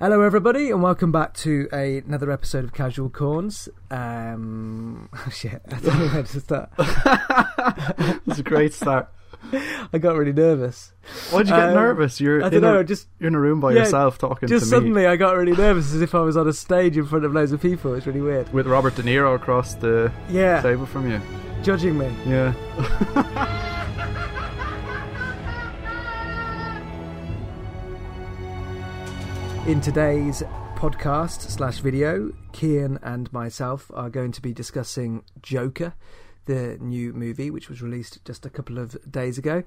Hello, everybody, and welcome back to a, another episode of Casual Corns. Um, oh shit, I don't know where to start. It's a great start. I got really nervous. Why'd you get Um, nervous? You're I in don't know, a, just you're in a room by yeah, yourself talking to just to suddenly I got really nervous, as if I was on a stage in front of loads of people. It's really weird. with Robert De Niro across the Yeah, table from you. judging me. Yeah. In today's podcast slash video, Kian and myself are going to be discussing Joker, the new movie, which was released just a couple of days ago.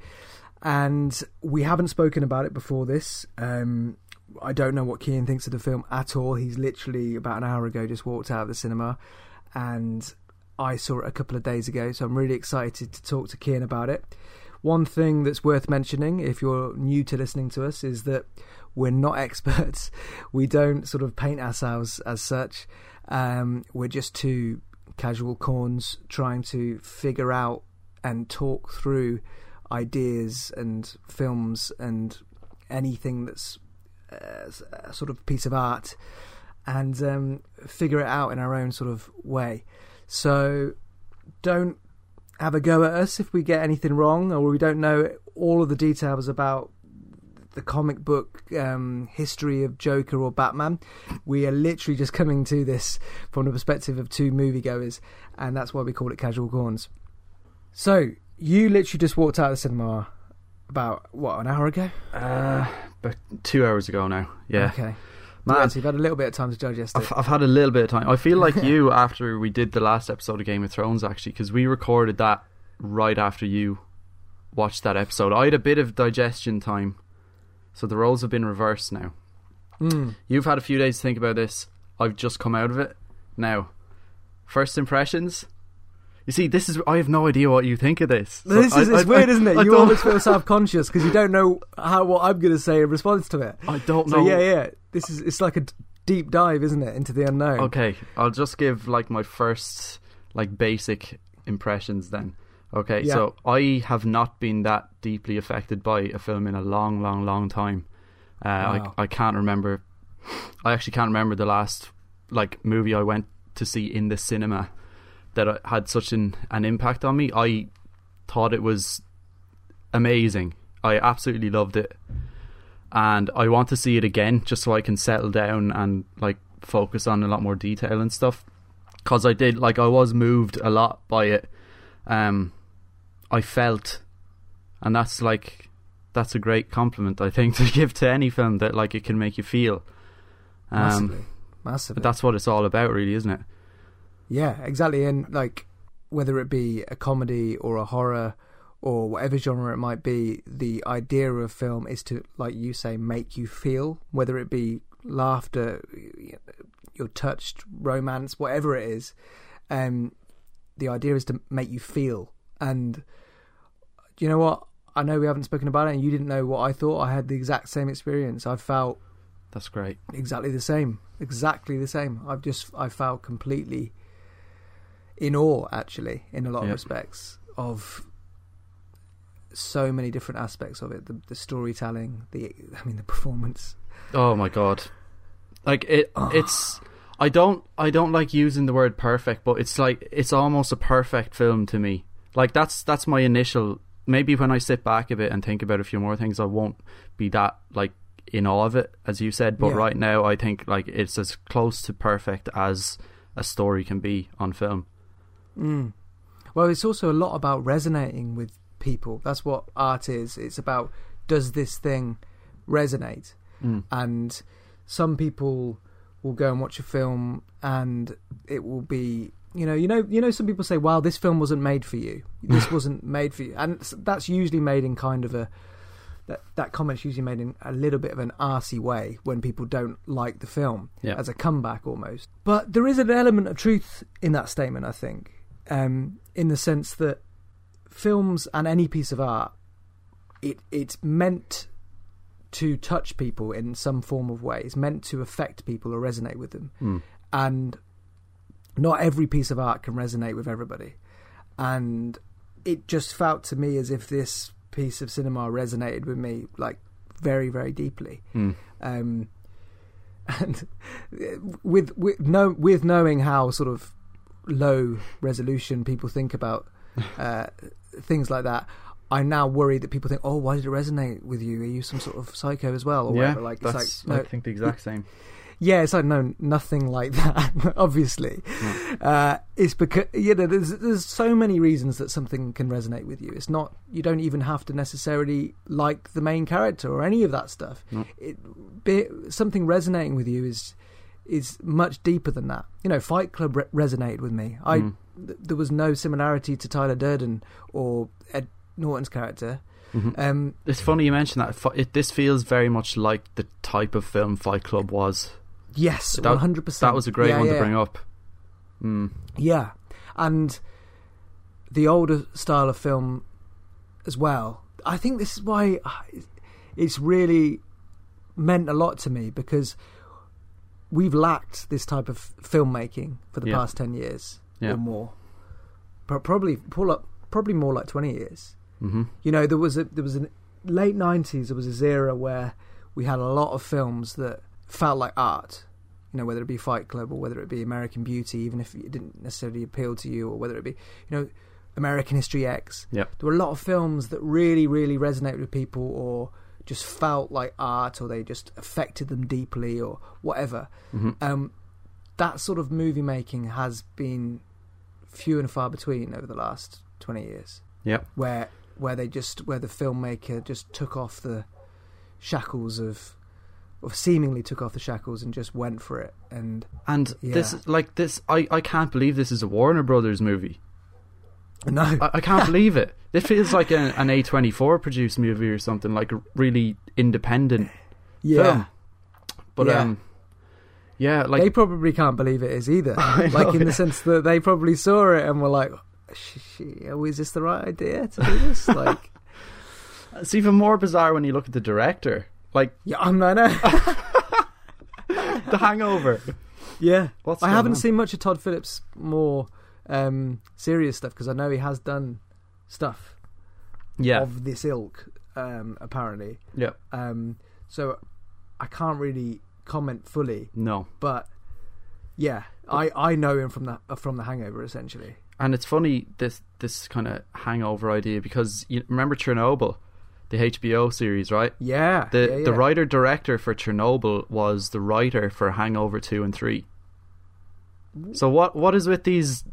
And we haven't spoken about it before this. Um, I don't know what Kian thinks of the film at all. He's literally about an hour ago just walked out of the cinema, and I saw it a couple of days ago. So I'm really excited to talk to Kian about it. One thing that's worth mentioning, if you're new to listening to us, is that we're not experts. We don't sort of paint ourselves as such. Um, we're just two casual corns trying to figure out and talk through ideas and films and anything that's uh, a sort of piece of art and um, figure it out in our own sort of way. So don't have a go at us if we get anything wrong or we don't know all of the details about the comic book um, history of Joker or Batman. We are literally just coming to this from the perspective of two moviegoers, and that's why we call it Casual Corns. So, you literally just walked out of the cinema about, what, an hour ago? Uh, but two hours ago now. Yeah. Okay. Man, Yeah, so you've had a little bit of time to digest it. I've, I've had a little bit of time. I feel like you after we did the last episode of Game of Thrones, actually, because we recorded that right after you watched that episode. I had a bit of digestion time, so the roles have been reversed now. Mm. You've had a few days to think about this. I've just come out of it. Now, first impressions. You see, this is I have no idea what you think of this. So This I- is it's I- weird, I- isn't it? I You don't- feel self-conscious because you don't know how what I'm going to say in response to it. I don't So know. yeah, yeah, this is it's like a d- deep dive, isn't it, into the unknown? Okay, I'll just give like my first like basic impressions then. Okay, Yeah. so I have not been that deeply affected by a film in a long, long, long time. Uh, Wow. I I can't remember. I actually can't remember the last like movie I went to see in the cinema that had such an an impact on me. I thought it was amazing. I absolutely loved it, and I want to see it again just so I can settle down and like focus on a lot more detail and stuff. Cause I did like I was moved a lot by it. Um, I felt, and that's like that's a great compliment I think to give to any film that like it can make you feel. massively, Um, massively. but that's what it's all about, really, isn't it? Yeah, exactly. And like whether it be a comedy or a horror or whatever genre it might be, the idea of film is to, like you say, make you feel. Whether it be laughter, you're touched, romance, whatever it is. Um, the idea is to make you feel. And do you know what? I know we haven't spoken about it, and you didn't know what I thought. I had the exact same experience. I felt That's great. exactly the same exactly the same i've just i felt completely in awe actually in a lot of respects of so many different aspects of it the, the storytelling the i mean the performance Oh my god. Like it Ah. it's I don't I don't like using the word perfect, but it's like it's almost a perfect film to me. Like that's that's my initial maybe when I sit back a bit and think about a few more things I won't be that like in all of it as you said, but Yeah. right now I think like it's as close to perfect as a story can be on film. mm. well it's also a lot about resonating with people that's what art is it's about does this thing resonate Mm. and some people will go and watch a film and it will be you know you know you know some people say wow this film wasn't made for you this wasn't made for you and that's usually made in kind of a that that comment's usually made in a little bit of an arsey way when people don't like the film Yeah. as a comeback almost but there is an element of truth in that statement i think um, in the sense that films and any piece of art it it's meant to touch people in some form of way. It's meant to affect people or resonate with them. Mm. And not every piece of art can resonate with everybody. And it just felt to me as if this piece of cinema resonated with me like very, very deeply. Mm. Um, and with with no with knowing how sort of low resolution people think about uh, things like that. I now worry that people think, "Oh, why did it resonate with you? Are you some sort of psycho as well?" Or yeah, whatever. Like, it's like, no, I think the exact same. yeah, it's like no, nothing like that. Obviously, uh, it's because you know there's there's so many reasons that something can resonate with you. It's not you don't even have to necessarily like the main character or any of that stuff. No. It be, something resonating with you is is much deeper than that. You know, Fight Club re- resonated with me. I Mm. th- there was no similarity to Tyler Durden or Ed Norton's character. Mhm. Um, It's funny you mention that. It, this feels very much like the type of film Fight Club was. Yes, one hundred percent. That was a great Yeah, one yeah. to bring up. Mm. Yeah, and the older style of film as well. I think this is why uh, it's really meant a lot to me because we've lacked this type of filmmaking for the Yeah. past ten years or more. Pro- Probably, pull up, probably more like twenty years. hmm You know, there was a there was a late nineties. There was this era where we had a lot of films that felt like art. You know, whether it be Fight Club or whether it be American Beauty, even if it didn't necessarily appeal to you, or whether it be you know American History X. Yep. There were a lot of films that really, really resonated with people, or just felt like art, or they just affected them deeply, or whatever. hmm Um, that sort of movie making has been few and far between over the last twenty years Yep. where where they just where the filmmaker just took off the shackles of seemingly took off the shackles and just went for it and And Yeah. this, like this, I, I can't believe this is a Warner Brothers movie. no I, I can't believe it. It feels like a, an A twenty four produced movie or something, like a really independent yeah film. But Yeah. um, yeah, like they probably can't believe it is either like in the sense that they probably saw it and were like "Sh- sh- oh, is this the right idea to do this like it's even more bizarre when you look at the director, like yeah i'm not The Hangover. yeah What's i haven't on? seen much of todd phillips more um serious stuff because i know he has done stuff Yeah, of this ilk um apparently yeah, Um, so I can't really comment fully, no. but yeah, I, I know him from the uh, from the Hangover essentially. And it's funny this this kind of hangover idea because you remember Chernobyl, the HBO series, right? Yeah, The yeah, yeah. the writer director for Chernobyl was the writer for Hangover two and three. So what what is with these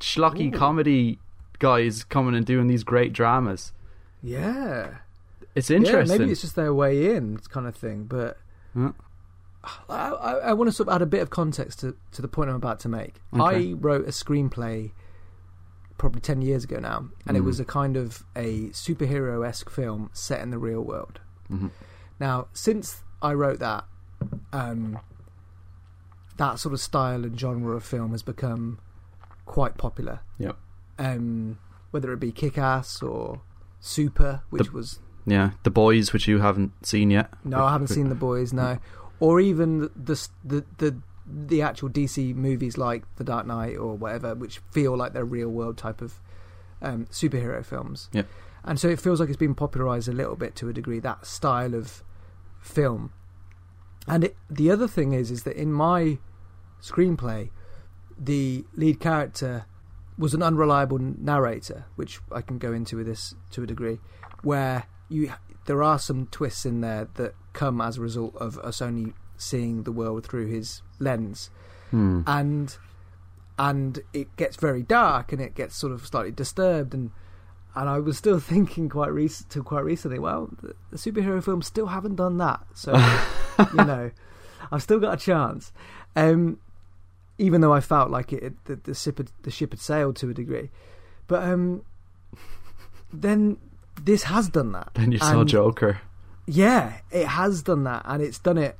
schlocky Ooh. comedy guys coming and doing these great dramas? Yeah, It's yeah. interesting. Maybe it's just their way in, kind of thing. But? I, I, I want to sort of add a bit of context to to the point I'm about to make. Okay. I wrote a screenplay probably ten years ago now, and it Mm. was a kind of a superhero esque film set in the real world. Mhm. Now, since I wrote that, um, that sort of style and genre of film has become quite popular. Yep. Um, whether it be Kick Ass or Super, which The- was Yeah, the boys, which you haven't seen yet. no, I haven't seen the boys. No, or even the the the the, actual DC movies like The Dark Knight or whatever, which feel like they're real world type of um, superhero films. Yeah. and so it feels like it's been popularized a little bit to a degree that style of film. And it, the other thing is, is that in my screenplay, the lead character was an unreliable narrator, which I can go into with this to a degree, where you there are some twists in there that come as a result of us only seeing the world through his lens, Hmm. and and it gets very dark and it gets sort of slightly disturbed and and I was still thinking quite rec- till quite recently, well, the, the superhero films still haven't done that, so you know, I've still got a chance. Um, even though I felt like it, the, the ship had, the ship had sailed to a degree, but um, then this has done that. Then you saw Joker. Yeah, it has done that, and it's done it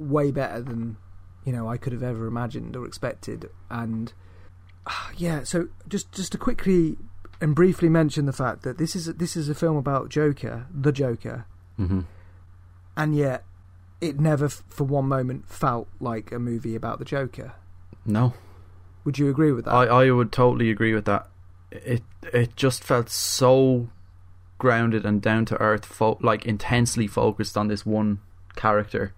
way better than you know I could have ever imagined or expected. And ah, yeah, so just just to quickly and briefly mention the fact that this is this is a film about Joker, the Joker, hmm and yet it never f- for one moment felt like a movie about the Joker. No, Would you agree with that? I, I would totally agree with that. It it just felt so grounded and down to earth, fo- like intensely focused on this one character.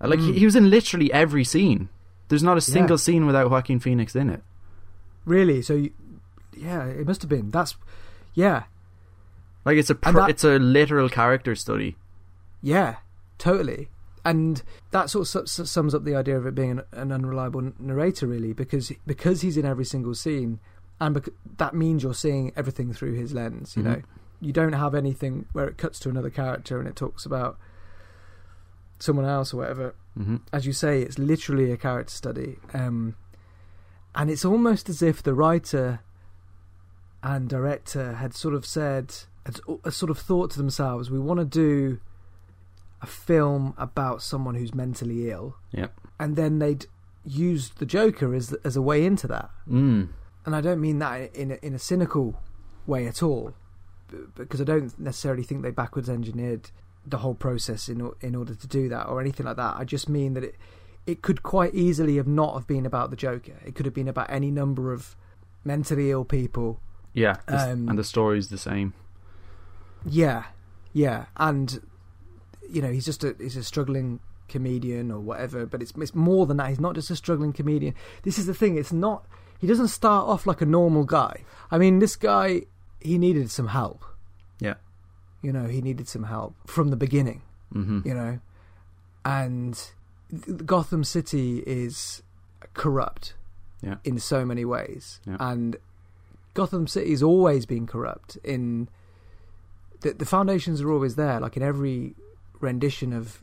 Like he, Mm. he was in literally every scene. There's not a Yeah. single scene without Joaquin Phoenix in it. Really? So, you, yeah, it must have been. That's yeah, Like it's a pr- that- it's a literal character study. yeah, totally. And that sort of su- su- sums up the idea of it being an, an unreliable narrator, really, because because he's in every single scene, and bec- that means you're seeing everything through his lens. You Mhm. know, you don't have anything where it cuts to another character and it talks about someone else or whatever. hmm as you say, it's literally a character study. Um, and it's almost as if the writer and director had sort of said, had s- sort of thought to themselves, we want to do a film about someone who's mentally ill. Yeah. And then they'd used the Joker as, as a way into that. Mm. And I don't mean that in a, in a cynical way at all, because I don't necessarily think they backwards engineered the whole process in in order to do that or anything like that. I just mean that it it could quite easily have not have been about the Joker. It could have been about any number of mentally ill people. Yeah, Um, and the story's the same. Yeah, yeah, and you know he's just a he's a struggling comedian or whatever. But it's it's more than that. He's not just a struggling comedian. This is the thing. It's not. He doesn't start off like a normal guy. I mean, this guy he needed some help. You know, he needed some help from the beginning. hmm You know, and Gotham City is corrupt. Yeah. In so many ways, Yeah. and Gotham City City's always been corrupt. In the the foundations are always there. Like in every rendition of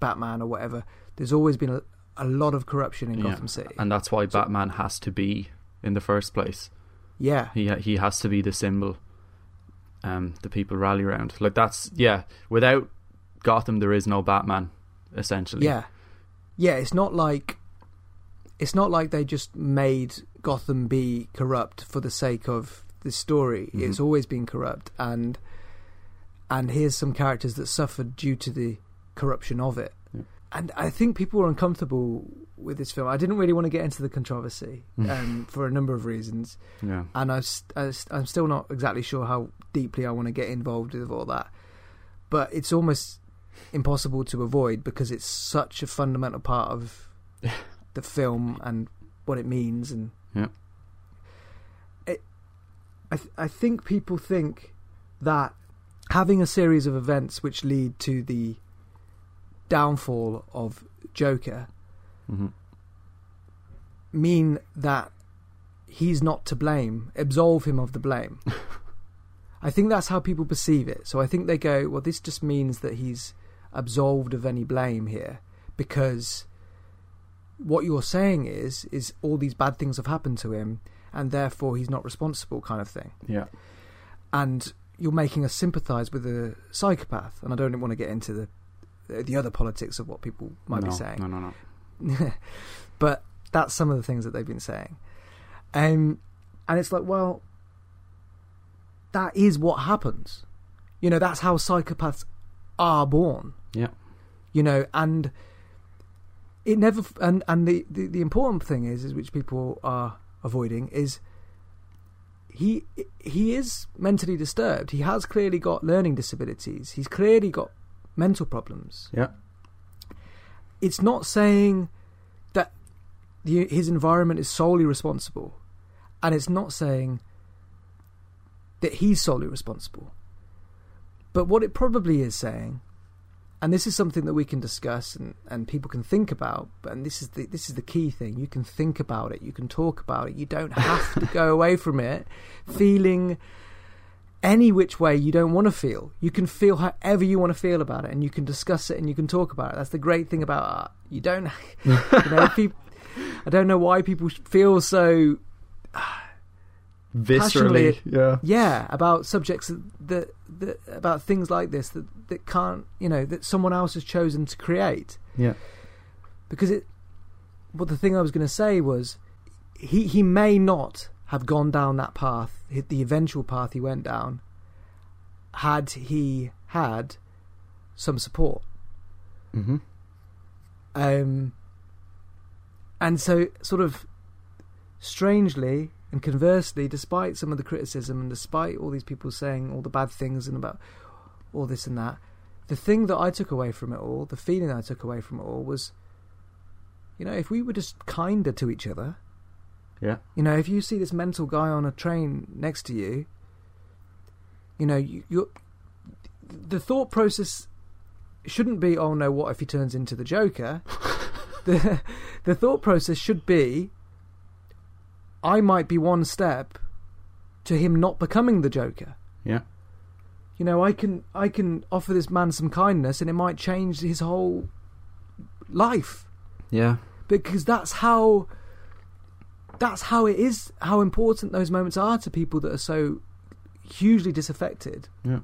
Batman or whatever, there's always been a, a lot of corruption in Yeah. Gotham City. And that's why Batman has to be in the first place. yeah, He he has to be the symbol. Um, the people rally around. Like that's yeah. Without Gotham, there is no Batman. Essentially. Yeah, yeah. It's not like it's not like they just made Gotham be corrupt for the sake of the story. Mhm. It's always been corrupt, and and here's some characters that suffered due to the corruption of it. Yeah. And I think people were uncomfortable with this film. I didn't really want to get into the controversy um, for a number of reasons, Yeah. and I I I'm still not exactly sure how deeply I want to get involved with all that. But it's almost impossible to avoid because it's such a fundamental part of the film and what it means. And Yeah. it, I, th- I think people think that having a series of events which lead to the downfall of Joker hmm mean that he's not to blame, absolve him of the blame. I think that's how people perceive it. So I think they go, well, this just means that he's absolved of any blame here because what you're saying is is all these bad things have happened to him and therefore he's not responsible kind of thing. Yeah. And you're making us sympathize with a psychopath and I don't want to get into the the other politics of what people might no, be saying No, no, no. but that's some of the things that they've been saying. Um, and it's like, well, that is what happens. You know, that's how psychopaths are born. Yeah. You know, and it never. And and the the, the important thing is, is which people are avoiding is. He he is mentally disturbed. He has clearly got learning disabilities. He's clearly got mental problems Yeah. it's not saying that the, his environment is solely responsible, and it's not saying that he's solely responsible. But what it probably is saying, and this is something that we can discuss and, and people can think about, but and this is the this is the key thing. You can think about it, you can talk about it. You don't have to go away from it feeling any which way you don't want to feel. You can feel however you want to feel about it, and you can discuss it and you can talk about it. That's the great thing about art. You don't, you know, people. I don't know why people feel so Viscerally. Yeah. yeah about subjects that, that, about things like this that that can't you know that someone else has chosen to create Yeah. because it. But the thing I was going to say was, he he may not have gone down that path, the eventual path he went down, had he had some support. hmm Um, and so, sort of strangely and conversely, despite some of the criticism and despite all these people saying all the bad things and about all this and that, the thing that I took away from it all, the feeling I took away from it all was, you know, if we were just kinder to each other, Yeah. you know, if you see this mental guy on a train next to you, you know, you, you're, the thought process shouldn't be, oh no, what if he turns into the Joker? the the thought process should be, I might be one step to him not becoming the Joker. Yeah. You know, I can I can offer this man some kindness, and it might change his whole life Yeah. because that's how that's how it is how important those moments are to people that are so hugely disaffected Yeah.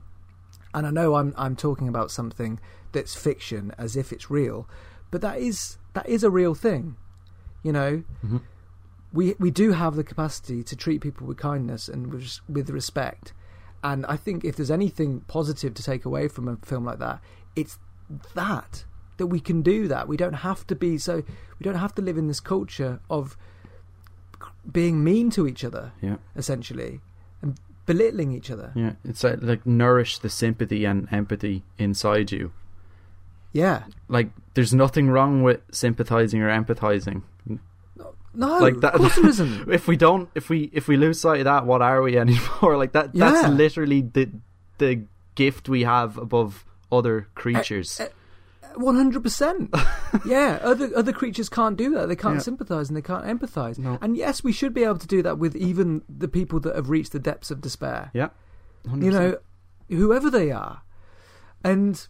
and i know i'm i'm talking about something that's fiction as if it's real but that is that is a real thing you know Mhm. We we do have the capacity to treat people with kindness and with, with respect and i think if there's anything positive to take away from a film like that it's that that we can do that we don't have to be so we don't have to live in this culture of being mean to each other Yeah. essentially and belittling each other Yeah. It's like, like nourish the sympathy and empathy inside you. yeah Like there's nothing wrong with sympathizing or empathizing. No Like that- of course there isn't If we don't, if we if we lose sight of that, what are we anymore? Like that. Yeah. That's literally the the gift we have above other creatures. eh, One hundred percent. Yeah, other other creatures can't do that. They can't Yeah. sympathise and they can't empathise. No. And yes, we should be able to do that with even the people that have reached the depths of despair. yeah. 100%. You know, whoever they are. And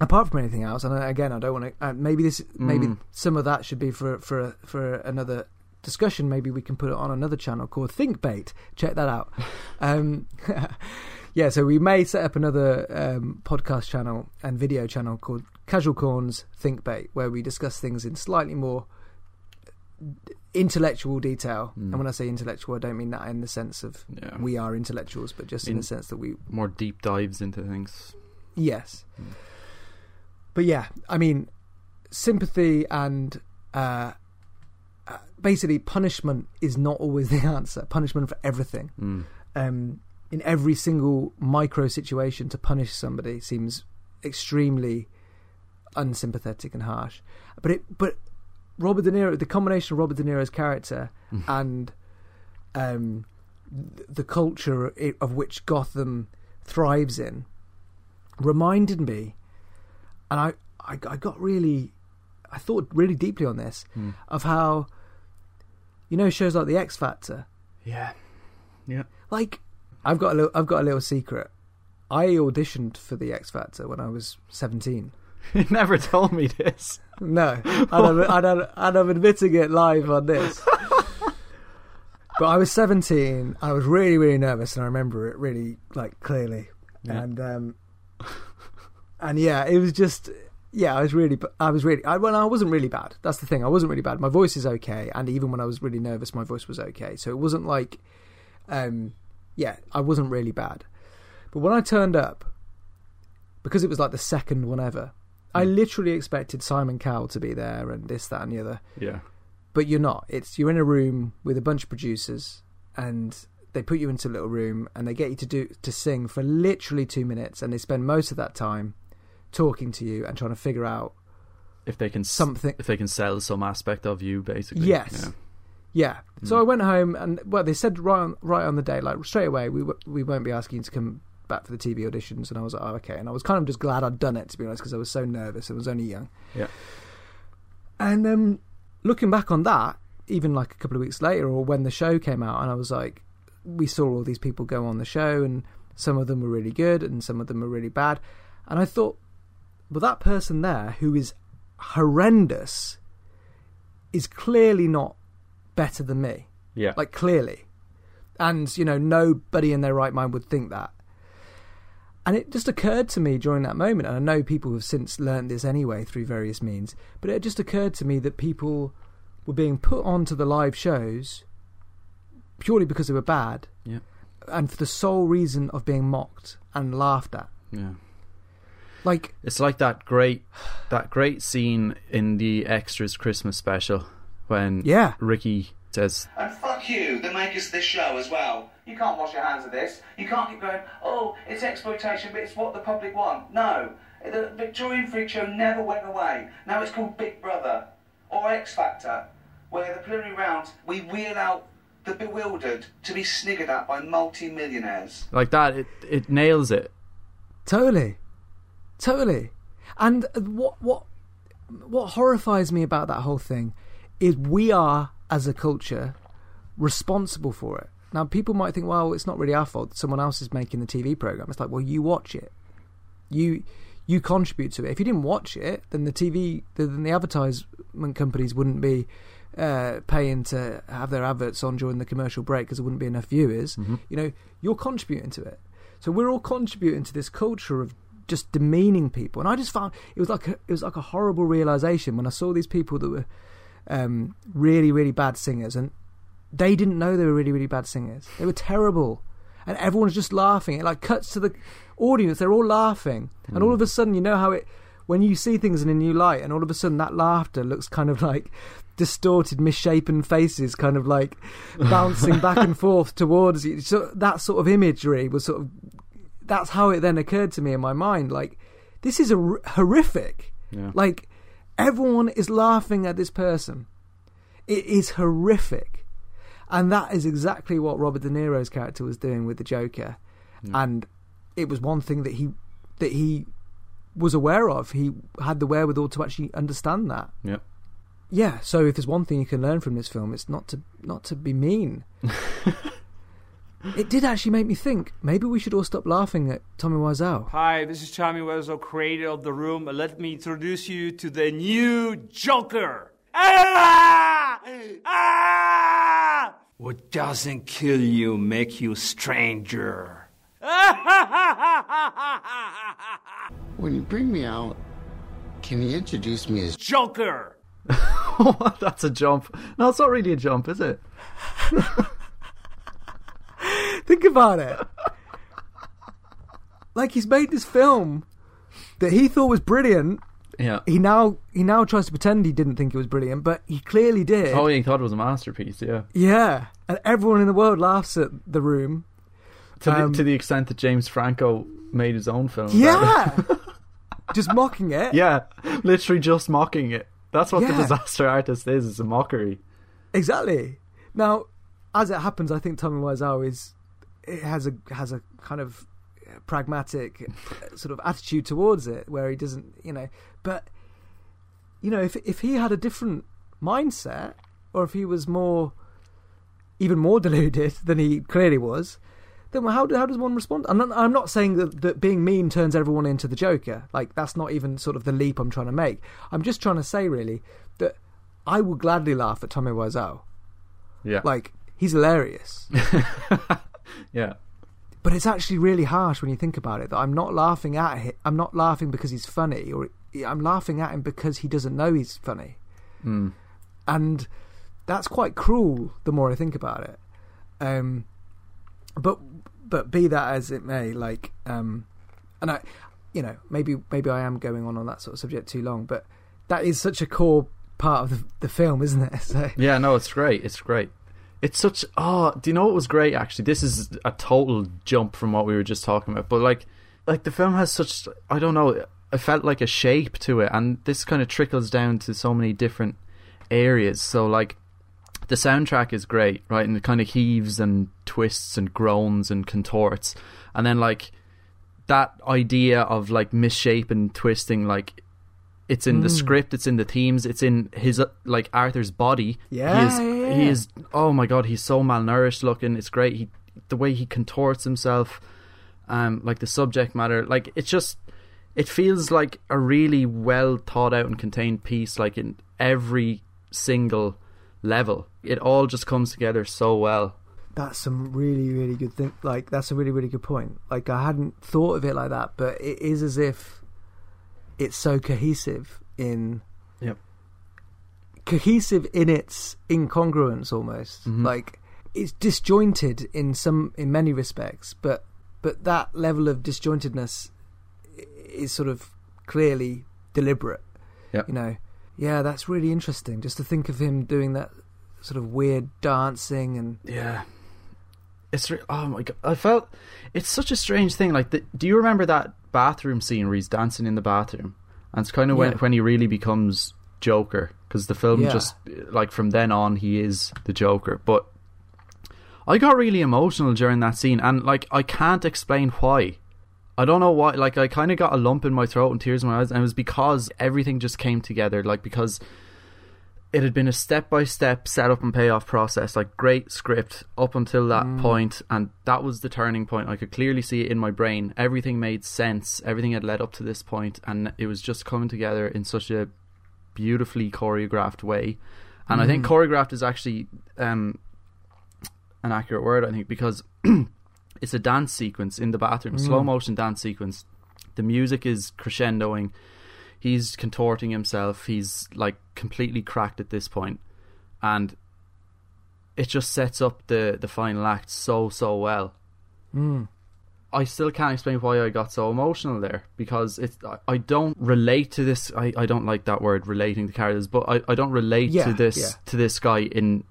apart from anything else, and again, I don't want to. Uh, maybe this, maybe Mm. some of that should be for for for another discussion. Maybe we can put it on another channel called ThinkBait. Check that out. um, yeah, so we may set up another um, podcast channel and video channel called Casual Corns ThinkBait, where we discuss things in slightly more intellectual detail. Mm. And when I say intellectual, I don't mean that in the sense of Yeah. we are intellectuals, but just in, In- the sense that we more deep dives into things. Yes. Mm. But yeah, I mean, sympathy and uh, uh, basically punishment is not always the answer. Punishment for everything. Mm. Um, in every single micro situation, to punish somebody seems extremely unsympathetic and harsh. But it, but Robert De Niro, the combination of Robert De Niro's character Mm. and um, the culture of which Gotham thrives in reminded me, and I, I, I got really, I thought really deeply on this Mm. of how, you know, shows like The X Factor. Yeah. Yeah. Like, I've got a little, I've got a little secret. I auditioned for The X Factor when I was seventeen. You never told me this. No, and I'm, and I'm, and I'm admitting it live on this. but I was 17. I was really, really nervous, and I remember it really like clearly. Yeah. And um, and yeah, it was just yeah, I was really, I was really, I, well, I wasn't really bad. That's the thing. I wasn't really bad. My voice is okay, and even when I was really nervous, my voice was okay. So it wasn't like, um, yeah, I wasn't really bad. But when I turned up, because it was like the second one ever, I Mm. literally expected Simon Cowell to be there and this, that, and the other. Yeah. But you're not. It's you're in a room with a bunch of producers, and they put you into a little room, and they get you to do to sing for literally two minutes, and they spend most of that time talking to you and trying to figure out If they can something. if they can sell some aspect of you, basically. Yes. Yeah. So Mm. I went home, and well, they said right on, right on the day, like straight away, we w- we won't be asking you to come back for the TV auditions, and I was like, oh, okay, and I was kind of just glad I'd done it to be honest, because I was so nervous. I was only young. Yeah. And um, looking back on that, even like a couple of weeks later, or when the show came out, and I was like, we saw all these people go on the show, and some of them were really good, and some of them were really bad, and I thought, well, that person there who is horrendous is clearly not better than me Yeah. like clearly and you know nobody in their right mind would think that and it just occurred to me during that moment and i know people have since learned this anyway through various means but it just occurred to me that people were being put onto the live shows purely because they were bad Yeah. and for the sole reason of being mocked and laughed at yeah. Like It's like that great that great scene in the extras Christmas special when yeah Ricky says, And fuck you, the makers of this show as well. You can't wash your hands of this. You can't keep going, oh, it's exploitation, but it's what the public want. No. The Victorian Freak Show never went away. Now it's called Big Brother or X Factor, where the preliminary rounds, we wheel out the bewildered to be sniggered at by multi-millionaires. like that, it, it nails it. Totally, totally. And what what what horrifies me about that whole thing is we are, as a culture, responsible for it. Now, people might think, well, it's not really our fault. Someone else is making the TV program. It's like, well, you watch it. You you contribute to it. If you didn't watch it, then the TV, then the advertisement companies wouldn't be uh, paying to have their adverts on during the commercial break because there wouldn't be enough viewers. You know, you're contributing to it. So we're all contributing to this culture of just demeaning people. And I just found it was like a, it was like a horrible realization when I saw these people that were um, really really bad singers and they didn't know they were really really bad singers. They were terrible, and everyone's just laughing. It like cuts to the audience; they're all laughing, and all of a sudden, you know how it when you see things in a new light, and all of a sudden that laughter looks kind of like distorted, misshapen faces, kind of like bouncing back and forth towards you. So that sort of imagery was sort of that's how it then occurred to me in my mind. Like this is a r- horrific. Yeah. Like everyone is laughing at this person. It is horrific. And that is exactly what Robert De Niro's character was doing with the Joker. And it was one thing that he that he was aware of. He had the wherewithal to actually understand that. Yep. Yeah, so if there's one thing you can learn from this film, it's not to not to be mean. it did actually make me think. Maybe we should all stop laughing at Tommy Wiseau. Hi, this is Tommy Wiseau, creator of The Room. Let me introduce you to the new Joker. Ah! Ah! What doesn't kill you make you stranger. When you bring me out, can you introduce me as Joker. That's a jump. No, it's not really a jump, is it? Think about it. like he's made this film that he thought was brilliant. Yeah. He now he now tries to pretend he didn't think it was brilliant, but he clearly did. Oh, he thought it was a masterpiece. Yeah. Yeah, and everyone in the world laughs at the room. To Um, the to the extent that James Franco made his own film. Yeah, just mocking it. yeah. Literally just mocking it. That's what the disaster artist is. It's a mockery. Exactly. Now, as it happens, I think Tommy Wiseau is it has a has a kind of pragmatic uh, sort of attitude towards it, where he doesn't, you know. But you know, if if he had a different mindset, or if he was more, even more deluded than he clearly was, then how how does one respond? I'm not, I'm not saying that, that being mean turns everyone into the Joker. Like that's not even sort of the leap I'm trying to make. I'm just trying to say really that I will gladly laugh at Tommy Wiseau. Yeah. Like he's hilarious, yeah. but it's actually really harsh when you think about it. That I'm not laughing at him. I'm not laughing because he's funny, or I'm laughing at him because he doesn't know he's funny, and that's quite cruel. The more I think about it, um, but but be that as it may, like, um, and I, you know, maybe maybe I am going on on that sort of subject too long, but that is such a core part of the, the film, isn't it? So Yeah, no, it's great. It's great. It's such. Oh, do you know what was great? Actually, this is a total jump from what we were just talking about. But like, like the film has such. I don't know. It felt like a shape to it, and this kind of trickles down to so many different areas. So like, the soundtrack is great, right? And it kind of heaves and twists and groans and contorts, and then like that idea of like misshapen twisting, like it's in the script, it's in the themes, it's in his like Arthur's body. Yeah, he is, yeah, he is. Oh my god, he's so malnourished looking. It's great. He the way he contorts himself, um, like the subject matter, like it's just. It feels like a really well thought out and contained piece, like in every single level. It all just comes together so well. That's some really, really good thing. Like that's a really, really good point. Like I hadn't thought of it like that, but it is as if it's so cohesive in Yep. cohesive in its incongruence almost. Mm-hmm. Like it's disjointed in some in many respects, but but that level of disjointedness is sort of clearly deliberate. Yep. You know. Yeah, that's really interesting just to think of him doing that sort of weird dancing and Yeah. It's re- oh my god! I felt it's such a strange thing. Like, the, do you remember that bathroom scene where he's dancing in the bathroom? And it's kind of when Yeah. when he really becomes Joker because the film Yeah. just like from then on he is the Joker. But I got really emotional during that scene, and like I can't explain why. I don't know why. Like I kind of got a lump in my throat and tears in my eyes, and it was because everything just came together. Like because it had been a step by step setup and payoff process, like great script up until that mm. point, and that was the turning point. I could clearly see it in my brain. Everything made sense. Everything had led up to this point, and it was just coming together in such a beautifully choreographed way. And I think mm. choreographed is actually um, an accurate word. I think because it's a dance sequence in the bathroom, mm. slow motion dance sequence. The music is crescendoing. He's contorting himself. He's like completely cracked at this point, and it just sets up the the final act so so well. Hmm. I still can't explain why I got so emotional there because it's I, don't relate to this. I, I don't like that word relating to characters, but I, I don't relate Yeah, to this yeah. to this guy in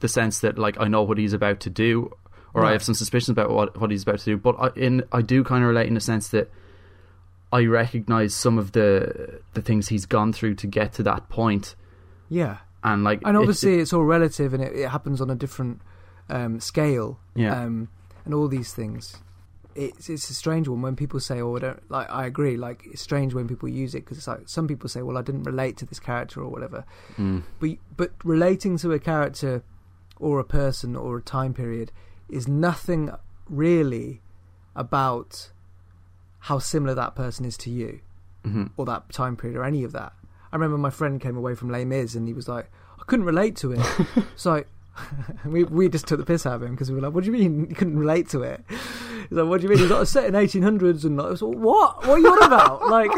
the sense that like I know what he's about to do, or I have some suspicions about what what he's about to do. But I, in I do kind of relate in the sense that I recognize some of the the things he's gone through to get to that point, yeah. and like And obviously, it's all relative, and it, it happens on a different um, scale. Yeah. Um, and all these things. It's it's a strange one when people say, "Oh, I don't like." I agree. Like it's strange when people use it because it's like some people say, "Well, I didn't relate to this character or whatever." Mm. But but relating to a character or a person or a time period is nothing really about how similar that person is to you Mhm. or that time period or any of that. I remember my friend came away from Les Mis and he was like, I couldn't relate to it. so we we just took the piss out of him because we were like, "What do you mean you couldn't relate to it?" He's like, "What do you mean?" He's like, "It's set in 1800s," and like, I was like, "What? What are you on about?" like,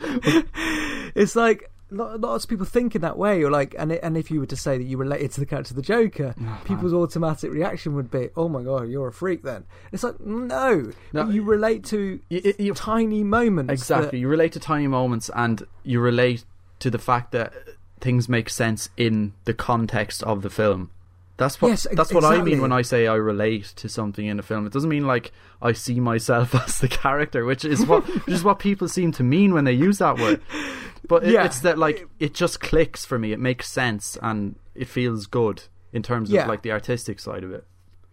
it's like lots of people think in that way, or like, and it, and if you were to say that you related to the character of the Joker, people's automatic reaction would be, "Oh my god, you're a freak." Then it's like, no, No, you relate to y- y- tiny moments. Exactly. that- You relate to tiny moments and you relate to the fact that things make sense in the context of the film. That's what Yes, ex- that's what I mean when I say I relate to something in a film. It doesn't mean like I see myself as the character, which is what which is what people seem to mean when they use that word. But it, Yeah. it's that like it just clicks for me. It makes sense and it feels good in terms Yeah. of like the artistic side of it.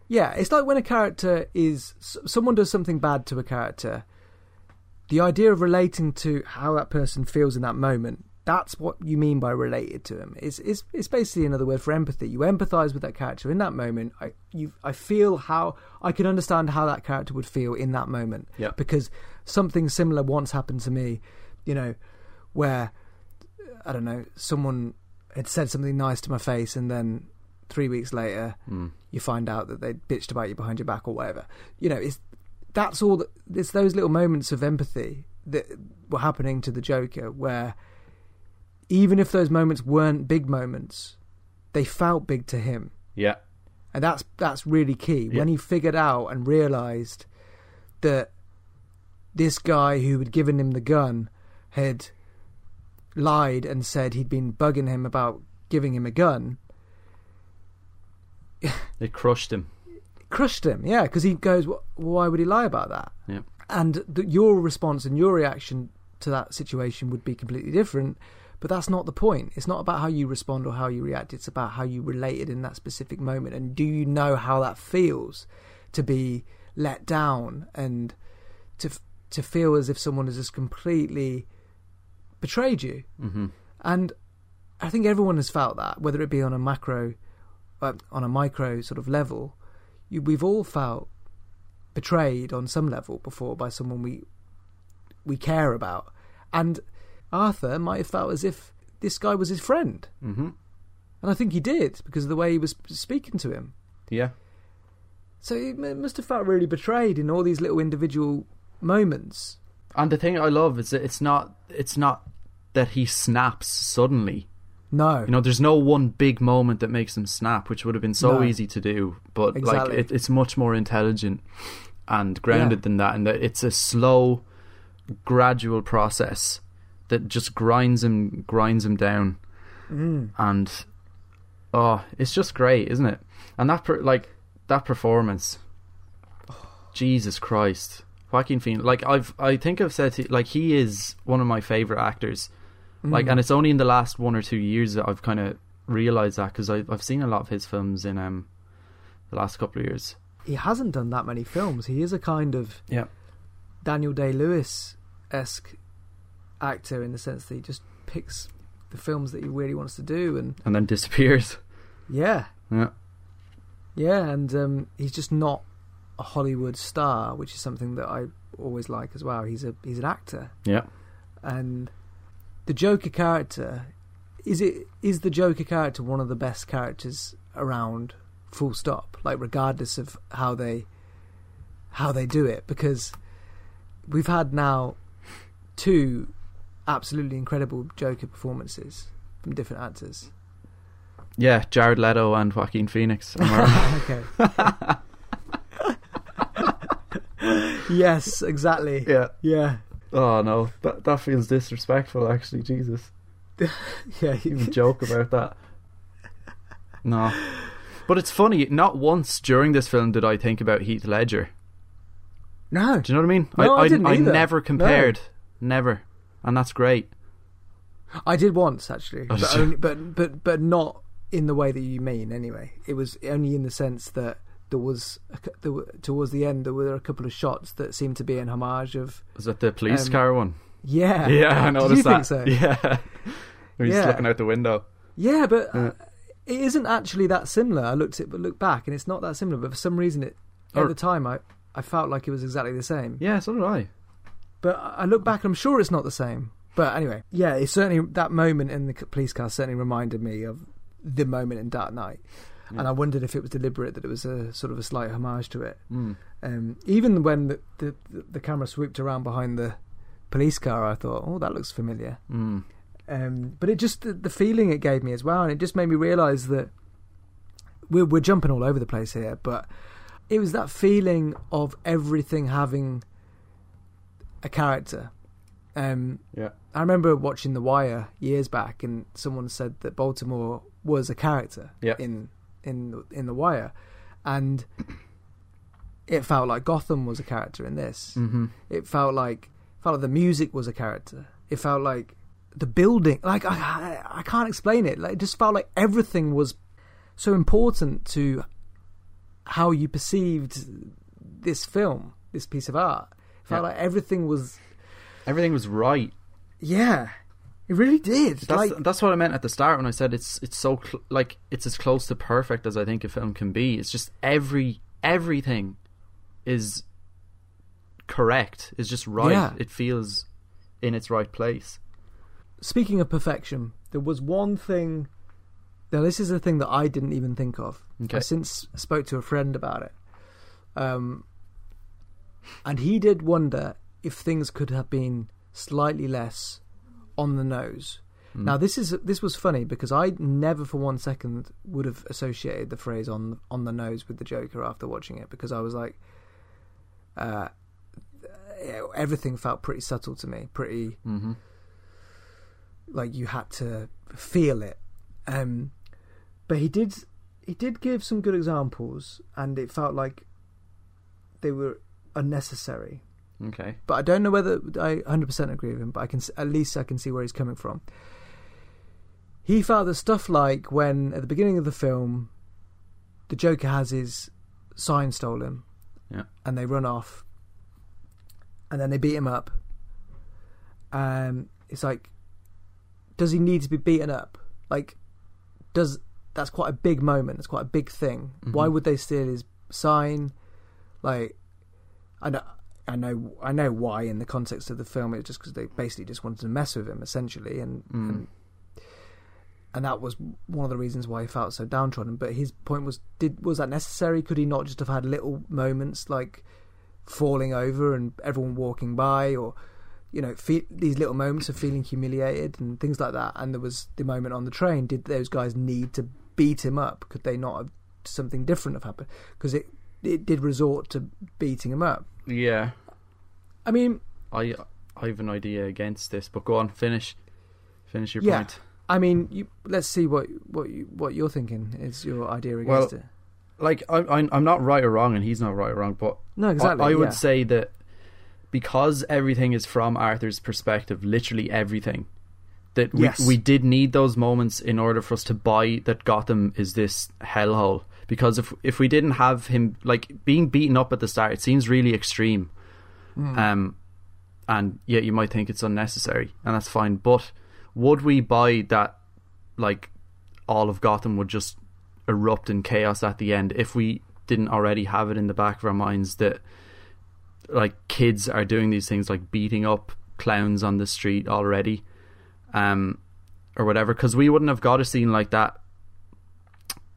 Yeah, it's like when a character is someone does something bad to a character. The idea of relating to how that person feels in that moment. That's what you mean by related to him. It's, it's, it's basically another word for empathy. You empathize with that character in that moment. I you I feel how I can understand how that character would feel in that moment. Yeah. Because something similar once happened to me, you know, where I don't know, someone had said something nice to my face and then three weeks later hmm. you find out that they bitched about you behind your back or whatever. You know, it's that's all that it's those little moments of empathy that were happening to the Joker where even if those moments weren't big moments, they felt big to him. Yeah. And that's that's really key. Yeah. When he figured out and realized that this guy who had given him the gun had lied and said he'd been bugging him about giving him a gun, It crushed him. crushed him. Yeah, because he goes, "Wh- "Why would he lie about that?" Yeah. And th- your response and your reaction to that situation would be completely different. But that's not the point. It's not about how you respond or how you react. It's about how you related in that specific moment. And do you know how that feels to be let down and to f- to feel as if someone has just completely betrayed you? hmm And I think everyone has felt that, whether it be on a macro, uh, on a micro sort of level. You, we've all felt betrayed on some level before by someone we we care about, and Arthur might have felt as if this guy was his friend, hmm and I think he did because of the way he was speaking to him. Yeah. So he must have felt really betrayed in all these little individual moments. And the thing I love is that it's not it's not that he snaps suddenly. No, You know, there's no one big moment that makes him snap, which would have been so No. easy to do. But Exactly. like, it, it's much more intelligent and grounded Yeah. than that, and that it's a slow, gradual process that just grinds him, grinds him down. Mm. and oh, it's just great, isn't it? And that per- like that performance, Jesus Christ, Joaquin Phoenix. Like I've, I think I've said, to, like he is one of my favorite actors. Like, and it's only in the last one or two years that I've kind of realized that because I've seen a lot of his films in um the last couple of years. He hasn't done that many films. He is a kind of Yeah, Daniel Day Lewis esque actor in the sense that he just picks the films that he really wants to do, and and then disappears. yeah, Yeah, yeah, and um, he's just not a Hollywood star, which is something that I always like as well. He's a he's an actor, yeah. and the Joker character is it is the Joker character one of the best characters around full stop like regardless of how they how they do it because we've had now two absolutely incredible Joker performances from different actors Yeah, Jared Leto and Joaquin Phoenix. Am I right? okay yes exactly yeah. yeah Oh no, that that feels disrespectful. Actually, Jesus, yeah even joke about that. No, but it's funny. Not once during this film did I think about Heath Ledger. no Do you know what I mean? No, I I, didn't I, either. never compared, never, and that's great. I did once actually, Oh, but, only, but but but not in the way that you mean. Anyway, it was only in the sense that there was there were, towards the end there were a couple of shots that seemed to be an homage of Was that the police Um, car one? yeah Yeah, I noticed that. think so? Yeah, he's Yeah. looking out the window. Yeah, but Yeah. uh, it isn't actually that similar. I looked at but looked back and it's not that similar. But for some reason, it at Or- the time I I felt like it was exactly the same. Yeah, so did I. But I look back and I'm sure it's not the same. But anyway, yeah, it certainly that moment in the police car certainly reminded me of the moment in Dark Knight, and I wondered if it was deliberate that it was a sort of a slight homage to it. Mm. Um, even when the, the the camera swooped around behind the police car, I thought, oh, that looks familiar. Mm. Um, but it just the, the feeling it gave me as well, and it just made me realise that we're we're jumping all over the place here, but it was that feeling of everything having a character. Um, Yeah. I remember watching The Wire years back, and someone said that Baltimore was a character Yeah. in in in The Wire, and it felt like Gotham was a character in this. Mm-hmm. It felt like felt like the music was a character. It felt like the building. Like I, I, can't explain it. Like it just felt like everything was so important to how you perceived this film, this piece of art. It felt Yeah. like everything was. Everything was right. Yeah, it really did. That's like that's what I meant at the start when I said it's it's so cl- like it's as close to perfect as I think a film can be. It's just every everything is correct. It's just right. Yeah. It feels in its right place. speaking of perfection, there was one thing. Now, this is a thing that I didn't even think of. Okay. I since spoke to a friend about it, um, and he did wonder if things could have been slightly less on the nose. Now, this is this was funny because I never for one second would have associated the phrase "on on the nose" with the Joker after watching it because I was like, uh, everything felt pretty subtle to me, pretty Mm-hmm. like you had to feel it. Um, but he did he did give some good examples, and it felt like they were unnecessary. Okay. But I don't know whether I 100% agree with him. But I can at least I can see where he's coming from. He felt that stuff like when at the beginning of the film, the Joker has his sign stolen, Yeah. and they run off, and then they beat him up. Um, it's like, does he need to be beaten up? Like, does that's quite a big moment? It's quite a big thing. Why would they steal his sign? Like, I know, I know, I know why in the context of the film. It's just because they basically just wanted to mess with him, essentially, and, mm. and and that was one of the reasons why he felt so downtrodden. But his point was, did was that necessary? Could he not just have had little moments like falling over and everyone walking by, or you know, fe- these little moments of feeling humiliated and things like that? And there was the moment on the train. Did those guys need to beat him up? Could they not have something different have happened? Because it it did resort to beating him up. Yeah. I mean, I I have an idea against this, but go on, finish finish your Yeah. point. I mean, you, let's see what what you, what you're thinking is your idea against Well, it. like I'm, I'm I'm not right or wrong, and he's not right or wrong, but No, exactly. I, I would yeah. say that because everything is from Arthur's perspective, literally everything, that we, Yes. we did need those moments in order for us to buy that Gotham is this hellhole. Because if if we didn't have him like being beaten up at the start, it seems really extreme. Hmm. Um, and yeah, you might think it's unnecessary, and that's fine. But would we buy that like all of Gotham would just erupt in chaos at the end if we didn't already have it in the back of our minds that like kids are doing these things like beating up clowns on the street already um or whatever because we wouldn't have got a scene like that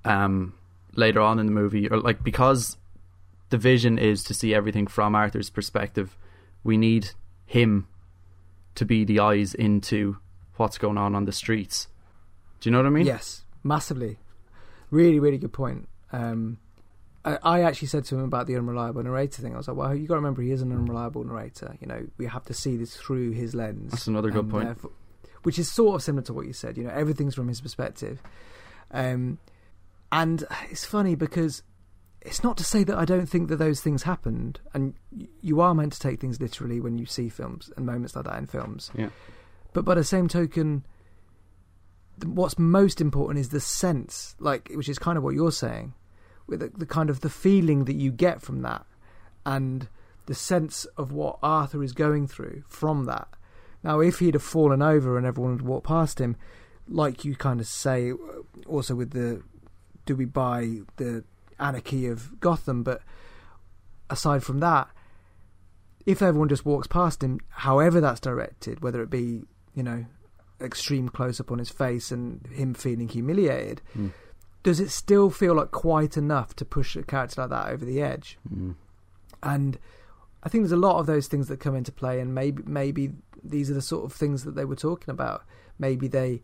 um later on in the movie or like because the vision is to see everything from Arthur's perspective we need him to be the eyes into what's going on on the streets do you know what I mean Yes, massively. Really, really good point. Um, I, I actually said to him about the unreliable narrator thing. I was like, well, you got to remember he is an unreliable narrator. You know, we have to see this through his lens. That's another good point. which is sort of similar to what you said. You know, everything's from his perspective. Um, and it's funny because it's not to say that I don't think that those things happened, and you are meant to take things literally when you see films and moments like that in films. Yeah. But by the same token, what's most important is the sense, like which is kind of what you're saying, with the, the kind of the feeling that you get from that, and the sense of what Arthur is going through from that. Now, if he'd have fallen over and everyone had walked past him, like you kind of say, uh, also with the do we buy the anarchy of Gotham? But aside from that, if everyone just walks past him, however that's directed, whether it be you know extreme close up on his face and him feeling humiliated, Mm. does it still feel like quite enough to push a character like that over the edge? Mm. and I think there's a lot of those things that come into play, and maybe maybe these are the sort of things that they were talking about. Maybe they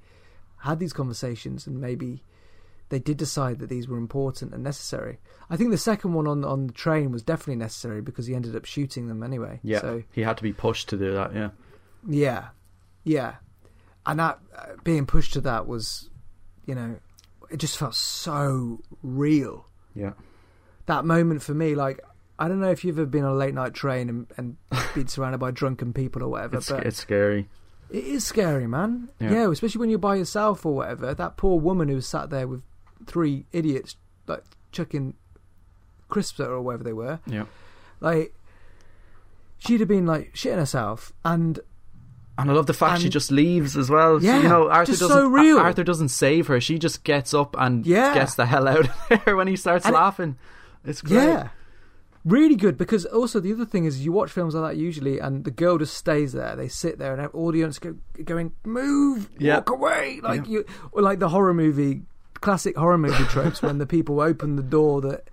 had these conversations, and maybe they did decide that these were important and necessary. I think the second one on on the train was definitely necessary because he ended up shooting them anyway. Yeah, So he had to be pushed to do that. Yeah, yeah, yeah, and that uh, being pushed to that was, you know, it just felt so real. yeah, that moment for me, like I don't know if you've ever been on a late night train and, and been surrounded by drunken people or whatever, it's but it's scary. it is scary, man. Yeah. Yeah. especially when you're by yourself or whatever. That poor woman who was sat there with three idiots, like chucking crisps at her or whatever they were. Yeah, Like she'd have been like shitting herself, and and I love the fact she just leaves as well. Yeah, you know, Arthur doesn't. so real. Arthur doesn't save her. She just gets up and Yeah. gets the hell out of there when he starts And laughing. It's great. Yeah. Really good because also the other thing is you watch films like that usually and the girl just stays there. They sit there and have audience go going move, Yeah. walk away, like Yeah. you or like the horror movie classic horror movie tropes when the people open the door that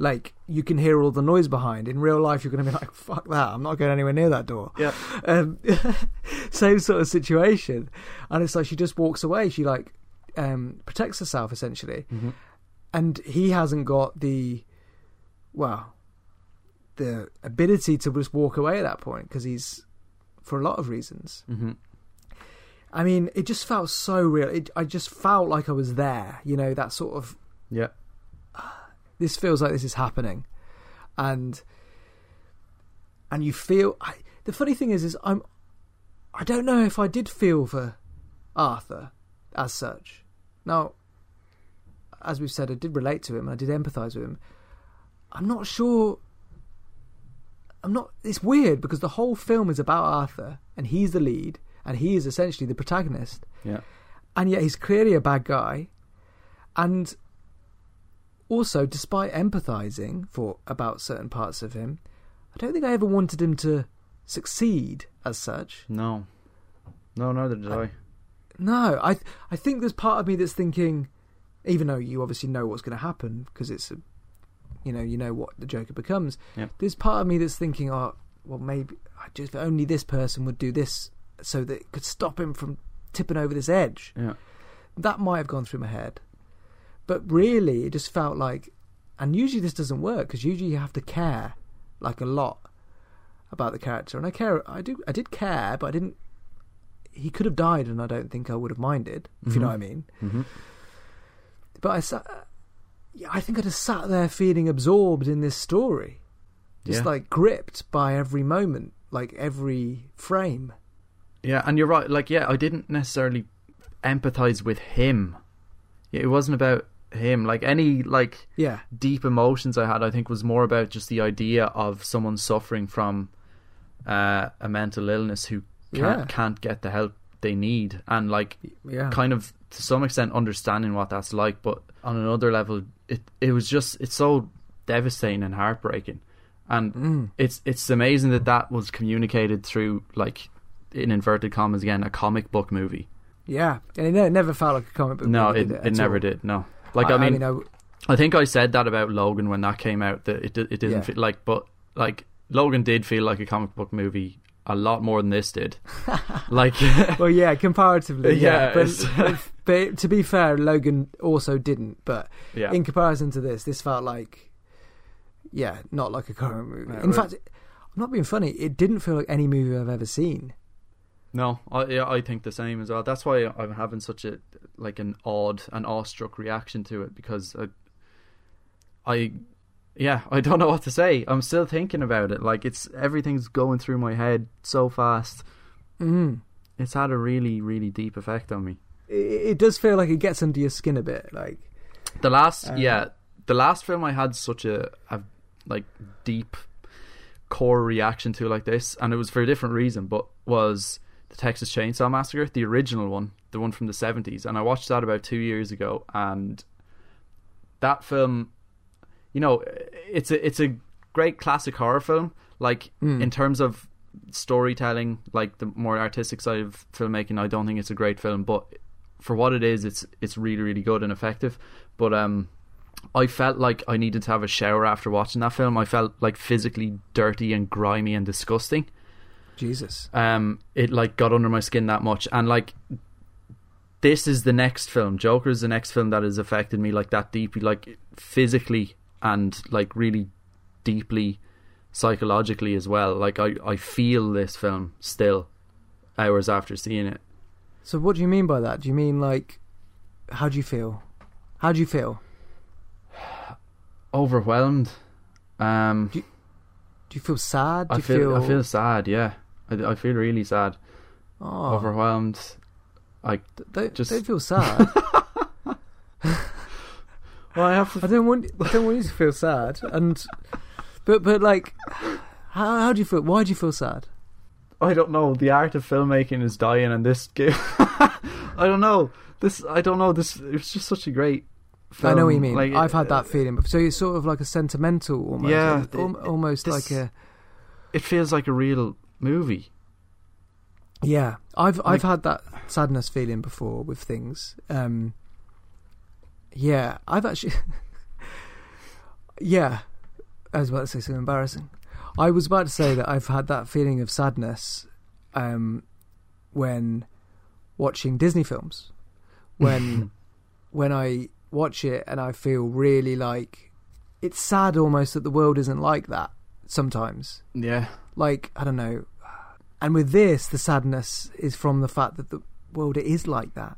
like you can hear all the noise behind. In real life, you're going to be like, "Fuck that! I'm not going anywhere near that door." Yeah. Um, same sort of situation, and it's like she just walks away. She like um, protects herself essentially, Mhm. and he hasn't got the well the ability to just walk away at that point because he's for a lot of reasons. hmm I mean, it just felt so real. It, I just felt like I was there. You know, that sort of Yeah, ah, this feels like this is happening, and and you feel. I, the funny thing is, is I'm. I don't know if I did feel for Arthur as such. Now, as we've said, I did relate to him. And I did empathise with him. I'm not sure. I'm not. It's weird because the whole film is about Arthur, and he's the lead, and he is essentially the protagonist yeah, and yet he's clearly a bad guy. And also, despite empathizing for about certain parts of him, I don't think I ever wanted him to succeed as such. no, no, neither did I. No, I I think there's part of me that's thinking, even though you obviously know what's going to happen because it's a, you know, you know what the Joker becomes. Yep. There's part of me that's thinking, oh, well, maybe I just if only this person would do this so that it could stop him from tipping over this edge. Yeah, that might have gone through my head. But really, it just felt like, and usually this doesn't work because usually you have to care like a lot about the character, and I care. I do. I did care, but I didn't. he could have died, and I don't think I would have minded. If you know Mhm. what I mean. Mhm. But I sat, yeah, I think I just sat there feeling absorbed in this story, just Yeah. like gripped by every moment, like every frame. Yeah, and you're right. Like, yeah, I didn't necessarily empathize with him. It wasn't about him. Like any like Yeah, deep emotions I had, I think was more about just the idea of someone suffering from uh, a mental illness who can't Yeah. can't get the help they need, and like yeah, kind of to some extent understanding what that's like. But on another level, it it was just it's so devastating and heartbreaking, and Mm. it's it's amazing that that was communicated through like in inverted commas again a comic book movie. yeah. And it never felt like a comic book. No, movie, it it, at never all? did. No, like I, mean, I, I think I said that about Logan when that came out. That it it didn't Yeah. feel like, but like Logan did feel like a comic book movie a lot more than this did. like, well, yeah, comparatively, yeah. Yeah, but, but, but to be fair, Logan also didn't. But yeah, in comparison to this, this felt like, yeah, not like a current movie. In fact, I'm not being funny. It didn't feel like any movie I've ever seen. No, I yeah, I think the same as well. That's why I'm having such a like an odd and awestruck reaction to it because I, I, yeah, I don't know what to say. I'm still thinking about it. Like it's everything's going through my head so fast. Mm. It's had a really really deep effect on me. It, it does feel like it gets under your skin a bit. Like, The last, Uh, yeah, the last film I had such a, a like deep core reaction to like this, and it was for a different reason, but was the Texas Chainsaw Massacre, the original one, the one from the seventies, and I watched that about two years ago, and that film, you know, it's a it's a great classic horror film, like Mm. in terms of storytelling, like the more artistic side of filmmaking. I don't think it's a great film, but for what it is, it's it's really really good and effective. But um, I felt like I needed to have a shower after watching that film. I felt like physically dirty and grimy and disgusting. Jesus. Um, it like got under my skin that much, and like this is the next film. Joker is the next film that has affected me like that deeply, like physically and like really deeply psychologically as well. Like I I feel this film still hours after seeing it. So, what do you mean by that? Do you mean like, how do you feel? How do you feel? Overwhelmed. Um, Do you feel sad? Do I you feel, I feel sad. Yeah, I, I feel really sad. oh, Overwhelmed. I don't, just- don't feel sad. well, I have I don't want. I don't want you to feel sad. And, but but like, how how do you feel? Why do you feel sad? I don't know. The art of filmmaking is dying, and this game. I don't know. This I don't know. This it was just such a great. Film. I know what you mean. Like, I've had uh, that feeling. before. So it's sort of like a sentimental, almost. Yeah, like, it- almost this- like a. It feels like a real movie. Yeah, I've I've Like- had that sadness feeling before with things. Um, yeah, I've actually. yeah, I was about to say something embarrassing. I was about to say that I've had that feeling of sadness um, when watching Disney films. When when I watch it and I feel really like it's sad almost that the world isn't like that sometimes Yeah. Like I don't know. And with this, the sadness is from the fact that the world is like that.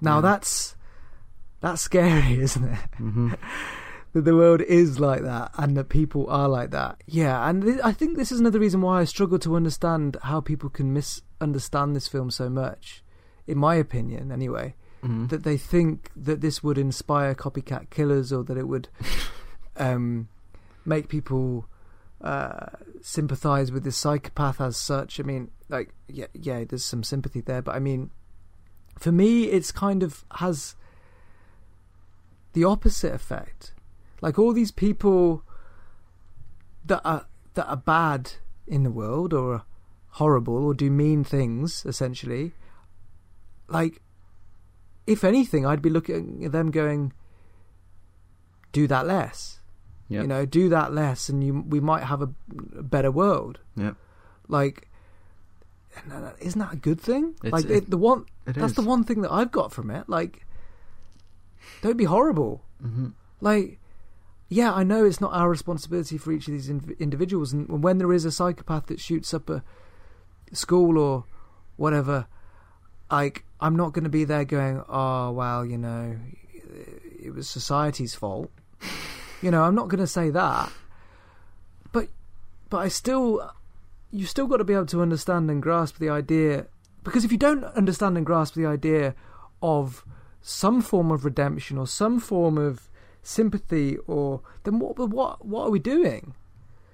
Now Yeah. that's that's scary, isn't it? hmm that the world is like that and that people are like that. Yeah, and th- I think this is another reason why I struggle to understand how people can misunderstand this film so much. In my opinion, anyway, hmm that they think that this would inspire copycat killers or that it would um, make people uh, sympathize with this psychopath as such. I mean, like, yeah, yeah, there's some sympathy there, but I mean, for me, it's kind of has the opposite effect. Like all these people that are that are bad in the world or horrible or do mean things, essentially. Like, if anything, I'd be looking at them going, "Do that less." Yeah. You know, do that less, and you we might have a, a better world. Yeah. Like, isn't that a good thing? It's- like it- the one that's is. the one thing that I've got from it. Like, don't be horrible. hmm Like, yeah, I know it's not our responsibility for each of these in- individuals, and when there is a psychopath that shoots up a school or whatever. Like I'm not going to be there going, oh well, you know, it was society's fault. You know, I'm not going to say that. But but I still you've still got to be able to understand and grasp the idea because if you don't understand and grasp the idea of some form of redemption or some form of sympathy or then what what what are we doing?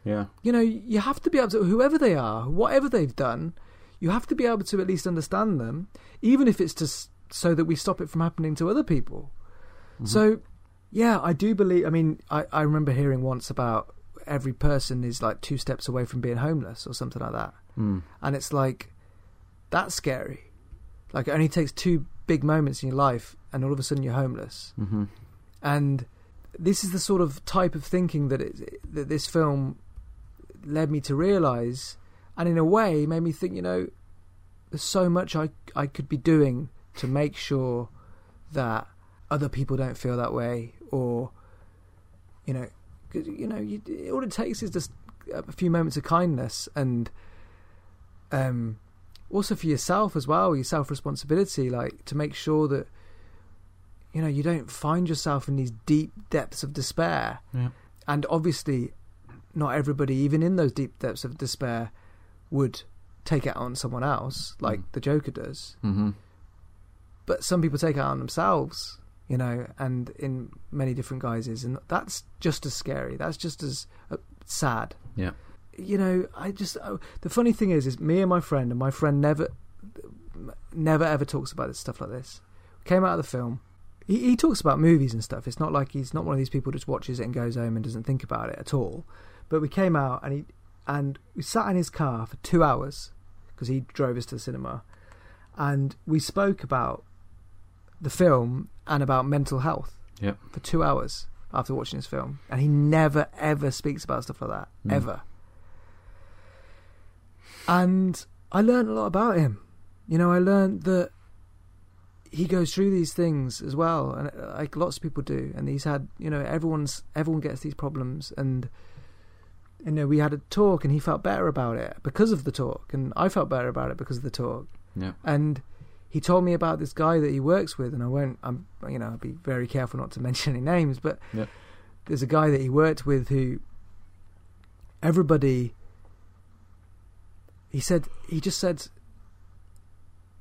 Yeah. You know, you have to be able to whoever they are, whatever they've done, you have to be able to at least understand them, even if it's just so that we stop it from happening to other people. Mm-hmm. So, yeah, I do believe. I mean, I, I remember hearing once about every person is like two steps away from being homeless or something like that, Mm. and it's like that's scary. Like it only takes two big moments in your life, and all of a sudden you're homeless. Mm-hmm. And this is the sort of type of thinking that it, that this film led me to realize, and in a way made me think. You know, there's so much I I could be doing to make sure that other people don't feel that way, or you know, 'cause, you know, you, all it takes is just a few moments of kindness and um also for yourself as well your self responsibility like to make sure that you know you don't find yourself in these deep depths of despair Yeah. and obviously not everybody even in those deep depths of despair would take it on someone else like Mm. the joker does Mm-hmm. but some people take it on themselves you know and in many different guises and that's just as scary. That's just as uh, sad. Yeah. you know i just oh, the funny thing is is me and my friend and my friend never never ever talks about this stuff like this. Came out of the film. He, he talks about movies and stuff. It's not like he's not one of these people who just watches it and goes home and doesn't think about it at all. But we came out and he and we sat in his car for two hours because he drove us to the cinema. And we spoke about the film and about mental health Yep. for two hours after watching this film, and he never ever speaks about stuff like that Mm. ever. And I learned a lot about him. You know, I learned that he goes through these things as well, and uh, like lots of people do. And he's had, you know, everyone's everyone gets these problems, and you know, we had a talk, and he felt better about it because of the talk, and I felt better about it because of the talk Yeah. and he told me about this guy that he works with, and I won't. I'm, you know, I'll be very careful not to mention any names, but Yeah. there's a guy that he worked with who everybody. He said he just said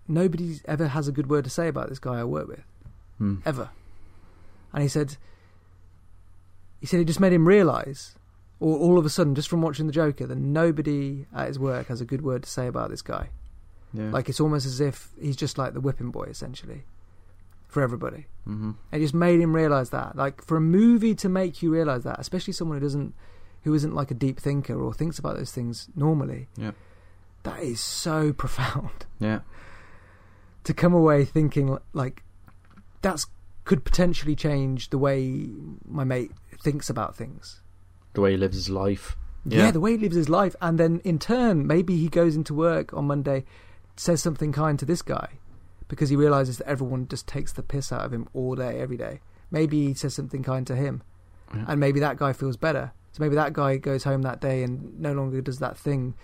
nobody ever has a good word to say about this guy I work with Mm. ever, and he said he said it just made him realise, all, all of a sudden, just from watching the Joker, that nobody at his work has a good word to say about this guy. Yeah. Like it's almost as if he's just like the whipping boy essentially for everybody. Mm-hmm. It just made him realize that. Like for a movie to make you realize that, especially someone who doesn't who isn't like a deep thinker or thinks about those things normally. Yeah. That is so profound Yeah. to come away thinking like that's could potentially change the way my mate thinks about things. The way he lives his life. Yeah. the way he lives his life, and then in turn, maybe he goes into work on Monday, says something kind to this guy, because he realizes that everyone just takes the piss out of him all day, every day. Maybe he says something kind to him, Yeah. and maybe that guy feels better. So maybe that guy goes home that day and no longer does that thing.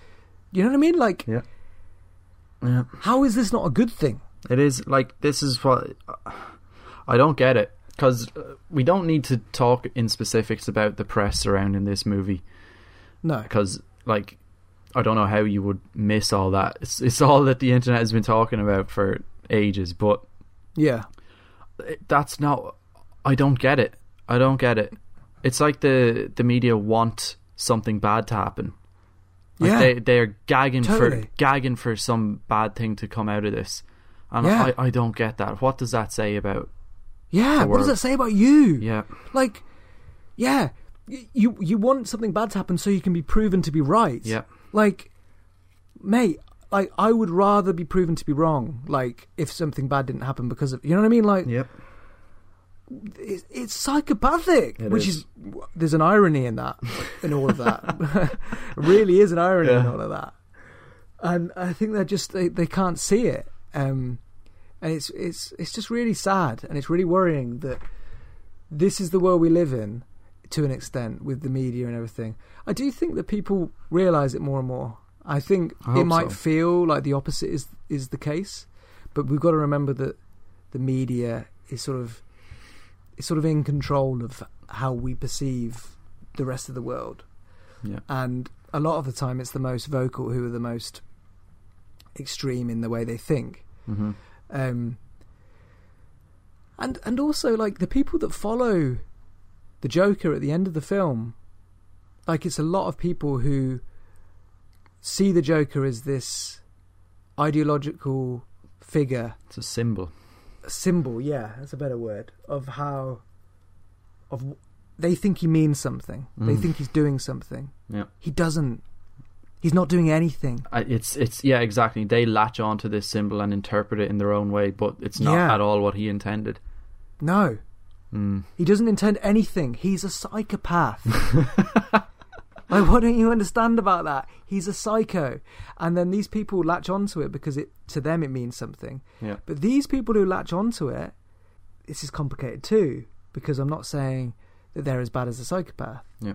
You know what I mean? Like, Yeah. Yeah. how is this not a good thing? It is like this is what I don't get it because uh, we don't need to talk in specifics about the press surrounding this movie No. because like I don't know how you would miss all that. It's it's all that the internet has been talking about for ages, but Yeah. that's not. I don't get it. I don't get it. It's like the the media want something bad to happen. Like Yeah. they they're gagging for gagging for some bad thing to come out of this, and Yeah. I I don't get that. What does that say about? Yeah. What does that say about you? Yeah, Like, yeah. You you want something bad to happen so you can be proven to be right. yeah, like mate like i would rather be proven to be wrong like if something bad didn't happen because of you know what i mean like yep. it's, it's psychopathic It which is. is. there's an irony in that in all of that really is an irony in all of that and i think they're just they, they can't see it um and it's it's it's just really sad and it's really worrying that this is the world we live in to an extent with the media and everything i do think that people realize it more and more I think I it might so. feel like the opposite is is the case, but we've got to remember that the media is sort of is sort of in control of how we perceive the rest of the world, Yeah. and a lot of the time it's the most vocal who are the most extreme in the way they think. hmm um, and and also like the people that follow the Joker at the end of the film, like it's a lot of people who see the Joker as this ideological figure, It's a symbol. a symbol. Yeah, that's a better word of how of they think he means something. They Mm. think he's doing something. Yeah. He doesn't. He's not doing anything. I- It's it's yeah exactly. They latch onto this symbol and interpret it in their own way, but it's not Yeah. at all what he intended. No, Mm. He doesn't intend anything. He's a psychopath. like, what don't you understand about that? He's a psycho. And then these people latch onto it because it to them it means something. Yeah. But these people who latch onto it, this is complicated too, because I'm not saying that they're as bad as a psychopath. Yeah.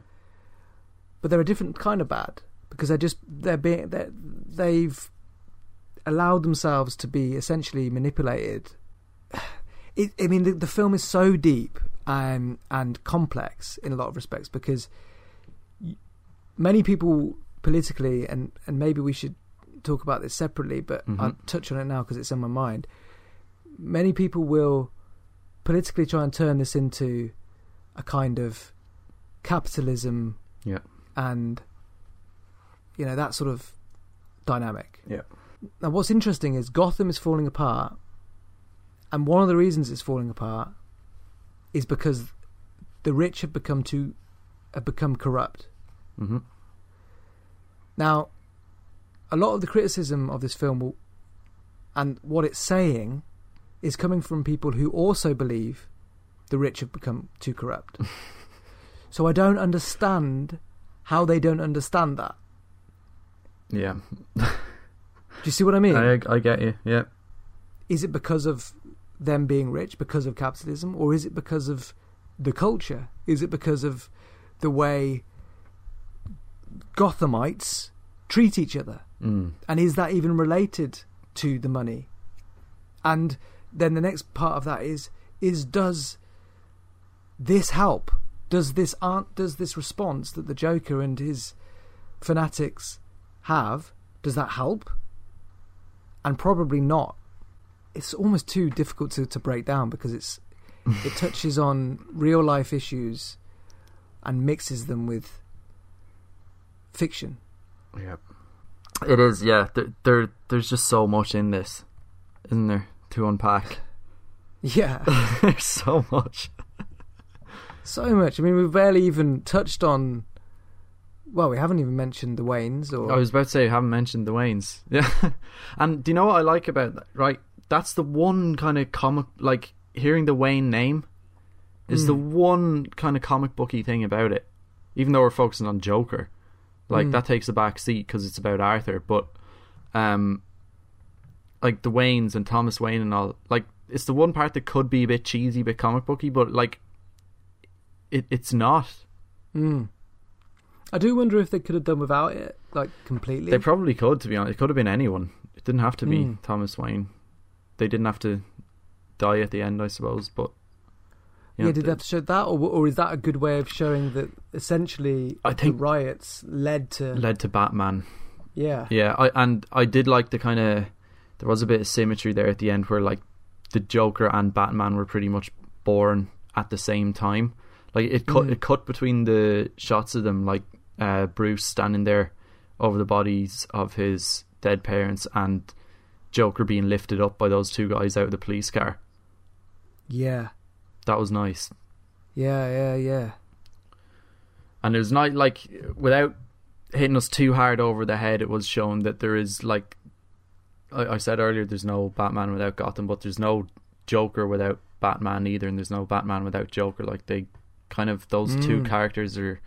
But they're a different kind of bad because they're just they're being they're, they've allowed themselves to be essentially manipulated. It, I mean, the, the film is so deep and and complex in a lot of respects because many people politically and and maybe we should talk about this separately, but I'll Mhm. touch on it now because it's on my mind. Many people will politically try and turn this into a kind of capitalism Yeah. and you know that sort of dynamic. Yeah. Now, what's interesting is Gotham is falling apart, and one of the reasons it's falling apart is because the rich have become too have become corrupt. hmm Now, a lot of the criticism of this film will, and what it's saying is coming from people who also believe the rich have become too corrupt. so I don't understand how they don't understand that. Yeah. Do you see what I mean? I I get you. Yeah. is it because of them being rich, because of capitalism, or is it because of the culture? Is it because of the way Gothamites treat each other? Mm. And is that even related to the money? And then the next part of that is is does this help? Does this art does this response that the Joker and his fanatics have, does that help? And probably not. It's almost too difficult to, to break down because it's it touches on real life issues and mixes them with fiction. Yeah. It is. Yeah. There, there there's just so much in this, isn't there, to unpack. Yeah. there's so much. So much. I mean, we've barely even touched on. Well, we haven't even mentioned the Waynes or. I was about to say, I haven't mentioned the Waynes. Yeah. and do you know what I like about that? Right. That's the one kind of comic, like, hearing the Wayne name is Mm. the one kind of comic booky thing about it. Even though we're focusing on Joker. Like, Mm. that takes a back seat because it's about Arthur. But, um, like, the Waynes and Thomas Wayne and all, like, it's the one part that could be a bit cheesy, a bit comic booky, but, like, it it's not. Mm. I do wonder if they could have done without it, like completely. They probably could, to be honest. It could have been anyone. It didn't have to be Mm. Thomas Wayne. They didn't have to die at the end, I suppose. But you know, yeah, did they have to show that, or or is that a good way of showing that essentially I think- the riots led to? led to Batman. yeah, Yeah, I and I did like the kind of there was a bit of symmetry there at the end where like the Joker and Batman were pretty much born at the same time. Like it cut Mm. it cut between the shots of them, like uh, Bruce standing there over the bodies of his dead parents and Joker being lifted up by those two guys out of the police car. yeah, That was nice. yeah, yeah, yeah. and it was not like without hitting us too hard over the head it was shown that there is like I, I said earlier there's no batman without gotham but there's no joker without batman either and there's no batman without joker like they kind of those two Mm. characters are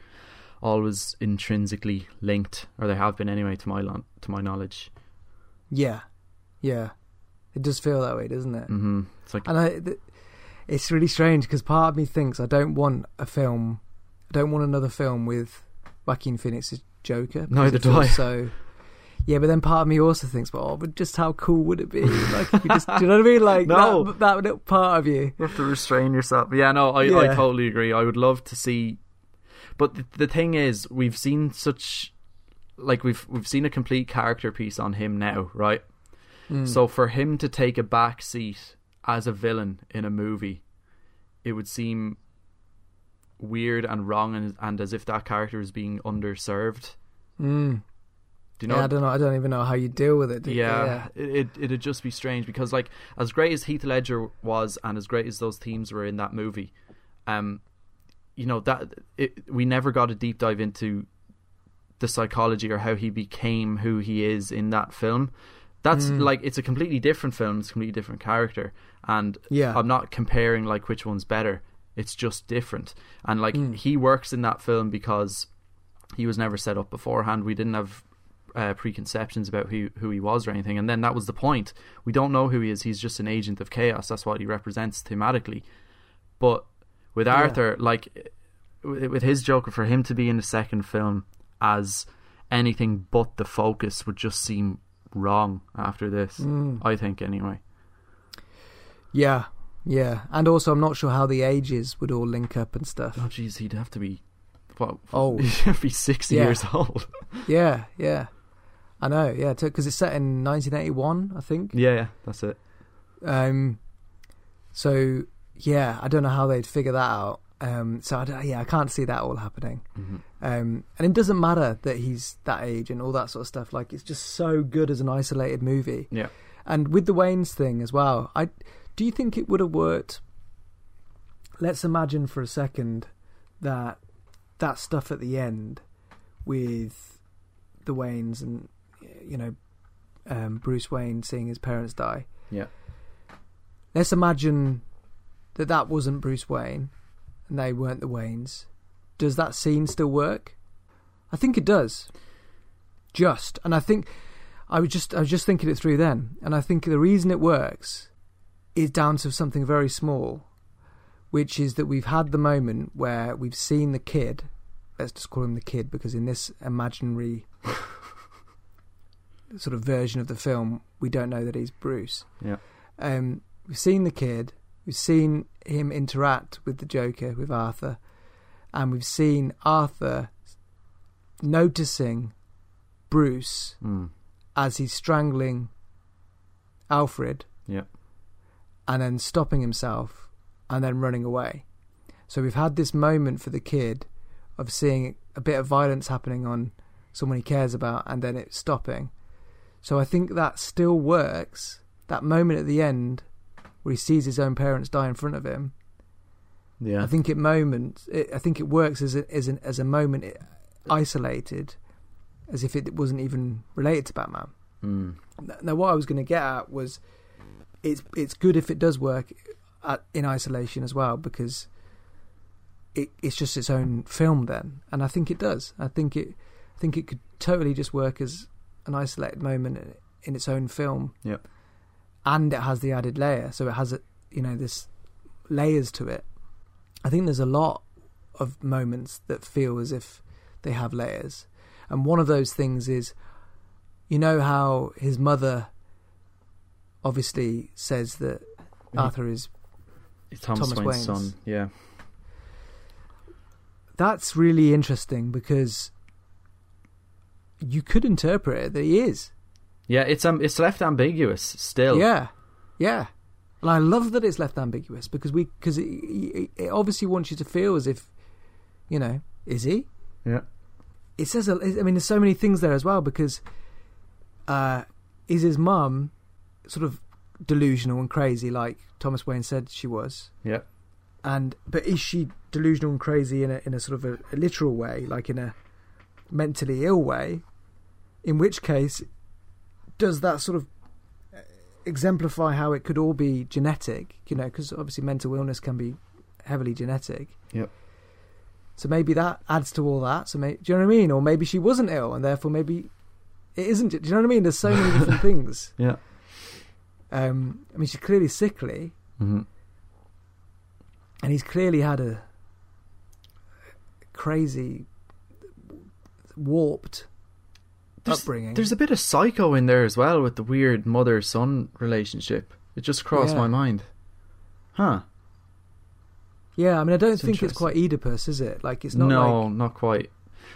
always intrinsically linked or they have been anyway to my to my knowledge Yeah, yeah. It does feel that way, doesn't it? Mm-hmm. it's like And I, th- it's really strange because part of me thinks I don't want a film. I don't want another film with Joaquin Phoenix's Joker. Neither it do I. So Yeah, but then part of me also thinks, well, oh, but just how cool would it be? Like, if you just, do you know what I mean? Like No. that, that little part of you. You have to restrain yourself. Yeah, no, I, I totally agree. I would love to see, but the, the thing is, we've seen such, like we've we've seen a complete character piece on him now, right? So for him to take a back seat as a villain in a movie, it would seem weird and wrong, and and as if that character is being underserved. Mm. Do you know? yeah, I don't know. I don't even know how you deal with it. you? Yeah, it, it it'd just be strange because like as great as Heath Ledger was and as great as those themes were in that movie, um, you know that it, we never got a deep dive into the psychology or how he became who he is in that film. That's like it's a completely different film. It's a completely different character, and Yeah. I'm not comparing like which one's better. It's just different, and like he works in that film because he was never set up beforehand. We didn't have uh, preconceptions about who who he was or anything, and then that was the point. We don't know who he is. He's just an agent of chaos. That's what he represents thematically. But with Arthur, like with his Joker, for him to be in the second film as anything but the focus would just seem wrong after this. I think anyway. yeah, yeah. And also, I'm not sure how the ages would all link up and stuff. Oh, jeez, he'd have to be what? Old. he'd have to be sixty Yeah. years old. Yeah, yeah. I know. Yeah, because it's set in 1981, I think. yeah, yeah, that's it. Um, so yeah, I don't know how they'd figure that out. Um, so I yeah, I can't see that all happening. Um, and it doesn't matter that he's that age and all that sort of stuff. Like it's just so good as an isolated movie. Yeah. And with the Wayne's thing as well, I do you think it would have worked? Let's imagine for a second that that stuff at the end with the Waynes and you know um, Bruce Wayne seeing his parents die. Yeah. Let's imagine that that wasn't Bruce Wayne and they weren't the Waynes. Does that scene still work? I think it does. Just, and I think I was just I was just thinking it through then, and I think the reason it works is down to something very small, which is that we've had the moment where we've seen the kid. Let's just call him the kid because in this imaginary sort of version of the film, we don't know that he's Bruce. Yeah. Um, we've seen the kid, we've seen him interact with the Joker, with Arthur, and we've seen Arthur noticing Bruce Mm. as he's strangling Alfred Yeah. and then stopping himself and then running away. So we've had this moment for the kid of seeing a bit of violence happening on someone he cares about and then it stopping. So I think that still works. That moment at the end where he sees his own parents die in front of him. Yeah. I think it moment. It, I think it works as a, as an, as a moment isolated, as if it wasn't even related to Batman. Mm. Now, what I was going to get at was, it's it's good if it does work at, in isolation as well because it it's just its own film then, and I think it does. I think it I think it could totally just work as an isolated moment in, in its own film. Yep. And it has the added layer, so it has a, you know this layers to it. I think there's a lot of moments that feel as if they have layers, and one of those things is, you know how his mother obviously says that mm-hmm. Arthur is It's Thomas, Thomas Wayne's Wayne's. son. Yeah. that's really interesting because you could interpret it that he is. Yeah, it's um it's left ambiguous still. Yeah, yeah. And I love that it's left ambiguous because we because it, it, it obviously wants you to feel as if, you know, is he? Yeah. It says, I mean, there's so many things there as well because, uh, is his mum sort of delusional and crazy like Thomas Wayne said she was, Yeah. and but is she delusional and crazy in a in a sort of a, a literal way, like in a mentally ill way? In which case, does that sort of exemplify how it could all be genetic? You know, because obviously mental illness can be heavily genetic. Yep. So maybe that adds to all that. So may, do you know what I mean? Or maybe she wasn't ill, and therefore maybe it isn't. Do you know what I mean? There's so many different things. Yeah. Um, I mean, she's clearly sickly, hmm and he's clearly had a crazy, warped there's, upbringing. There's a bit of psycho in there as well with the weird mother son relationship. It just crossed Yeah. my mind. Huh. yeah, I mean, I don't It's think it's quite Oedipus, is it? Like, it's not no, like not quite.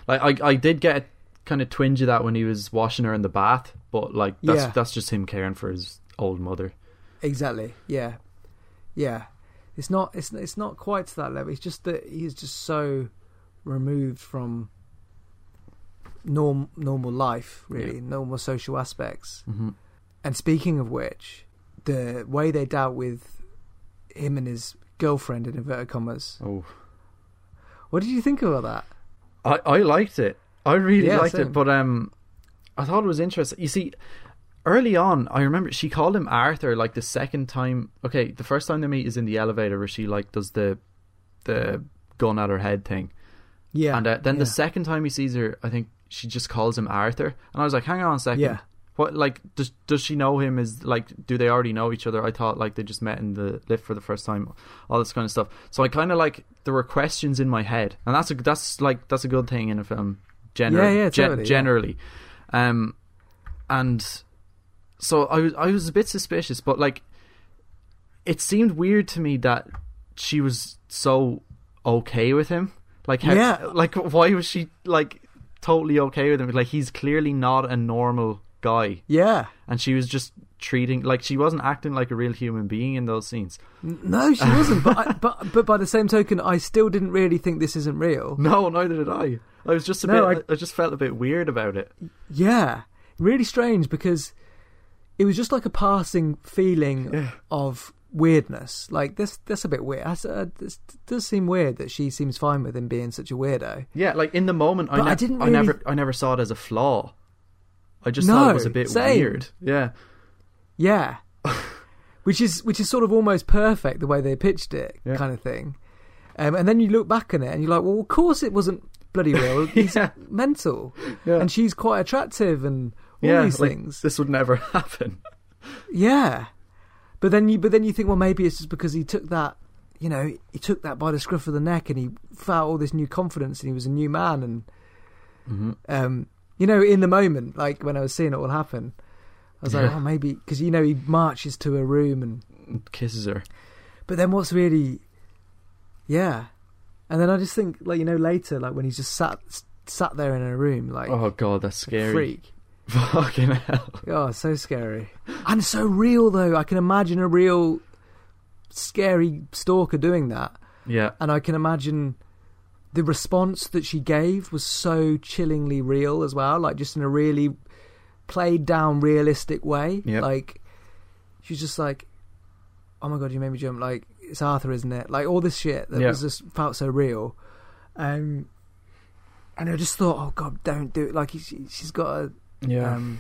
Like I, I did get a kind of twinge of that when he was washing her in the bath, but like that's Yeah. that's just him caring for his old mother. exactly. Yeah, yeah. It's not. It's it's not quite to that level. It's just that he's just so removed from norm normal life, really, Yeah. normal social aspects. hmm And speaking of which, the way they dealt with him and his girlfriend in inverted commas. Oh, What did you think about that? I I liked it. I really Yeah, liked same. it, but um, I thought it was interesting. You see, early on, I remember she called him Arthur. Like the second time, okay, the first time they meet is in the elevator where she like does the the gun at her head thing. Yeah, And uh, then yeah. the second time he sees her, I think she just calls him Arthur. And I was like, hang on a second. Yeah. What like does does she know him? Is like do they already know each other? I thought like they just met in the lift for the first time, all this kind of stuff. So I kind of like there were questions in my head, and that's a that's like that's a good thing in a film. Generally, Yeah, yeah, totally, yeah. generally, um, and so I was I was a bit suspicious, but like it seemed weird to me that she was so okay with him. Like, how, Yeah. like why was she like totally okay with him? Like, he's clearly not a normal guy, yeah. and she was just treating like she wasn't acting like a real human being in those scenes. No, she wasn't. but, I, but but by the same token, I still didn't really think this isn't real. No, neither did I. I was just a No, bit. I, just felt a bit weird about it. Yeah, really strange because it was just like a passing feeling Yeah. of weirdness. Like this, that's a bit weird. That's, uh, this does seem weird that she seems fine with him being such a weirdo. Yeah, like in the moment, I, But I didn't I never, I never saw it as a flaw. I just No, thought it was a bit same. weird. Yeah, Yeah, which is which is sort of almost perfect the way they pitched it, Yeah. kind of thing. Um, and then you look back on it and you're like, well, of course it wasn't bloody real. He's Yeah. mental, yeah, and she's quite attractive, and all these like, things. This would never happen. Yeah, but then you but then you think, well, maybe it's just because he took that, you know, he took that by the scruff of the neck, and he felt all this new confidence, and he was a new man, and hmm um, you know, in the moment, like when I was seeing it all happen, I was like, Yeah. oh, maybe because you know he marches to a room, and Kisses her. but then what's really, yeah, and then I just think like you know later, like when he's just sat sat there in a room, like Oh god, that's scary. freak. Fucking hell. Oh, so scary. And so real, though. I can imagine a real scary stalker doing that. Yeah, And I can imagine the response that she gave was so chillingly real as well. Like, just in a really played down, realistic way. Yep. Like, she's just like, oh my god, you made me jump. Like, it's Arthur, isn't it? Like, all this shit that Yeah. was just felt so real. Um, and I just thought, oh god, don't do it. Like, she, she's got a. yeah. Um,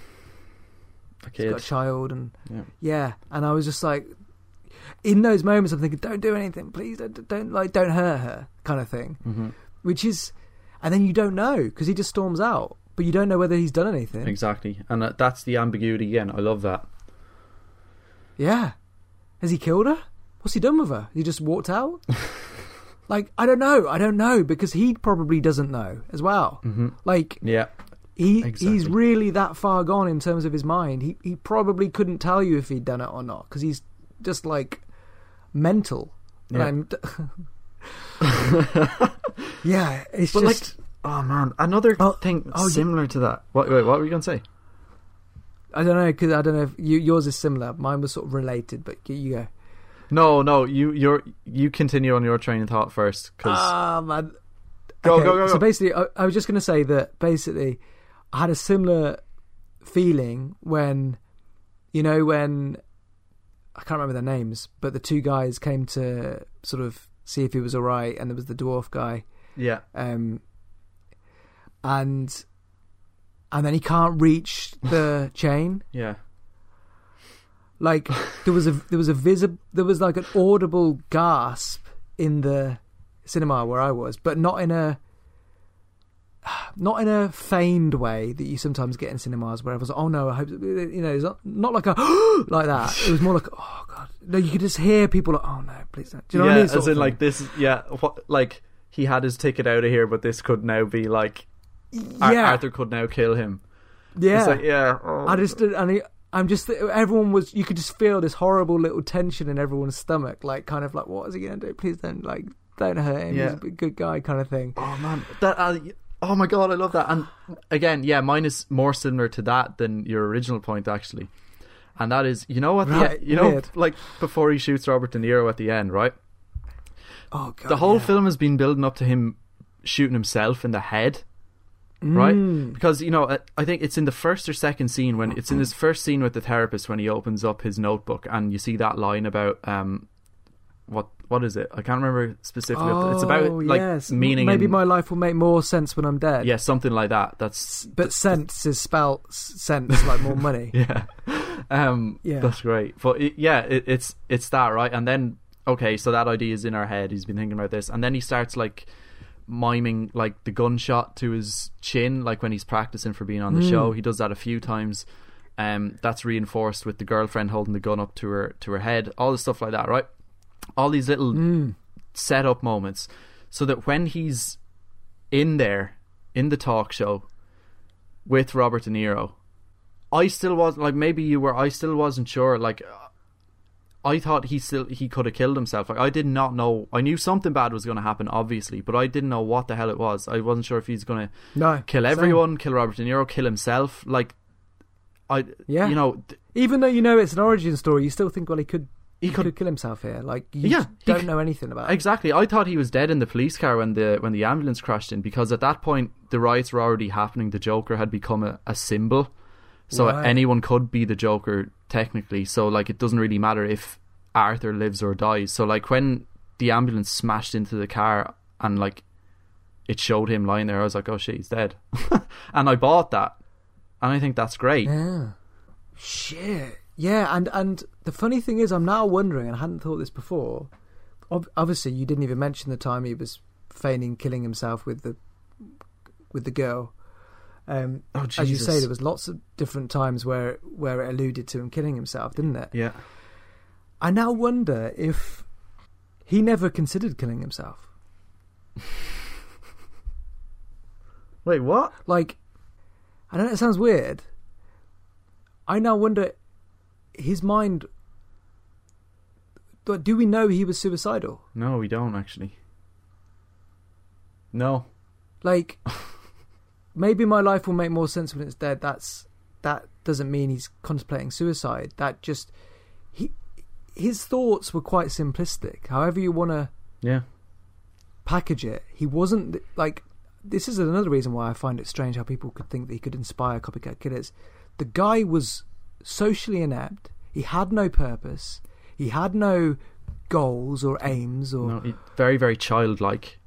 a She's got a child and Yeah. yeah and i was just like in those moments i'm thinking don't do anything please don't, don't like don't hurt her kind of thing. Hmm which is and then you don't know because he just storms out but you don't know whether he's done anything. Exactly, and that's the ambiguity again. I love that. yeah. Has he killed her? What's he done with her? He just walked out? Like i don't know i don't know because he probably doesn't know as well. Hmm like Yeah, he he's really that far gone in terms of his mind. He he probably couldn't tell you if he'd done it or not because he's just like mental. And Yeah. Yeah, it's but just like, oh man, another Oh, thing oh, you- similar to that. What? Wait, what were you gonna say? I don't know because I don't know if you, yours is similar. Mine was sort of related, but you, go. No, no, you, you're, you continue on your train of thought first, Ah man, Go, Okay, go, go, So basically, I, I was just going to say that basically, I had a similar feeling when, you know, when I can't remember their names, but the two guys came to sort of see if he was all right, and there was the dwarf guy, yeah, um, and and then he can't reach the chain. yeah, Like there was a there was a visible there was like an audible gasp in the cinema where I was, but not in a not in a feigned way that you sometimes get in cinemas where I was like, oh no, I hope you know, it's not, not like a like that. It was more like oh god, no, you could just hear people like oh no, please don't. Do you know yeah. what I mean? Sort as in, like this, yeah, what, like he had his ticket out of here, but this could now be like Ar- yeah, Arthur could now kill him. Yeah, It's like, yeah. oh. I just and he, I'm just everyone was you could just feel this horrible little tension in everyone's stomach, like kind of like what is he gonna do? Please don't like don't hurt him. Yeah. He's a good guy, kind of thing. Oh man, that uh, oh my god, I love that. And again, yeah, mine is more similar to that than your original point actually. And that is, you know what? the- you know, weird. like before he shoots Robert De Niro at the end, right? Oh god, the whole yeah. film has been building up to him shooting himself in the head, right? Mm. Because you know, I- I think it's in the first or second scene when it's in his first scene with the therapist when he opens up his notebook and you see that line about um, what what is it? I can't remember specifically. it's about Oh, like yes. meaning. Maybe my life will make more sense when I'm dead. yeah, something like that. That's but sense is spelled s- sense like more money. yeah um Yeah. that's great but it, yeah it, it's it's that right and then okay so that idea is in our head he's been thinking about this and then he starts like miming like the gunshot to his chin like when he's practicing for being on the Mm. show he does that a few times um that's reinforced with the girlfriend holding the gun up to her to her head all the stuff like that right all these little Mm. setup moments so that when he's in there in the talk show with Robert De Niro, I still was like maybe you were I still wasn't sure like uh, I thought he still he could have killed himself. Like I did not know. I knew something bad was going to happen, obviously, but I didn't know what the hell it was. I wasn't sure if he's going to No, kill same. everyone, kill Robert De Niro, kill himself. Like I, Yeah. you know, th- Even though you know it's an origin story, you still think, well, he could. He could- could, kill himself here. Like you Yeah, don't c- know anything about. it. Exactly. I thought he was dead in the police car when the when the ambulance crashed in because at that point the riots were already happening. The Joker had become a, a symbol, so Right. anyone could be the Joker technically. So like it doesn't really matter if Arthur lives or dies. So like when the ambulance smashed into the car and like it showed him lying there, I was like, oh shit, he's dead, and I bought that, and I think that's great. Yeah. Shit. Yeah, and and the funny thing is, I'm now wondering, and I hadn't thought this before. Ob- obviously, you didn't even mention the time he was feigning killing himself with the with the girl. Um, Oh as you say, there was lots of different times where where it alluded to him killing himself, didn't it? Yeah. I now wonder if he never considered killing himself. Wait, what? Like, I know it sounds weird. I now wonder, his mind. Do do we know he was suicidal? No, we don't actually. No. Like, maybe my life will make more sense when it's dead. That's that doesn't mean he's contemplating suicide. That just he his thoughts were quite simplistic. However you want to Yeah. package it, he wasn't like. This is another reason why I find it strange how people could think that he could inspire copycat killers. The guy was socially inept. He had no purpose. He had no goals or aims or No, very very childlike.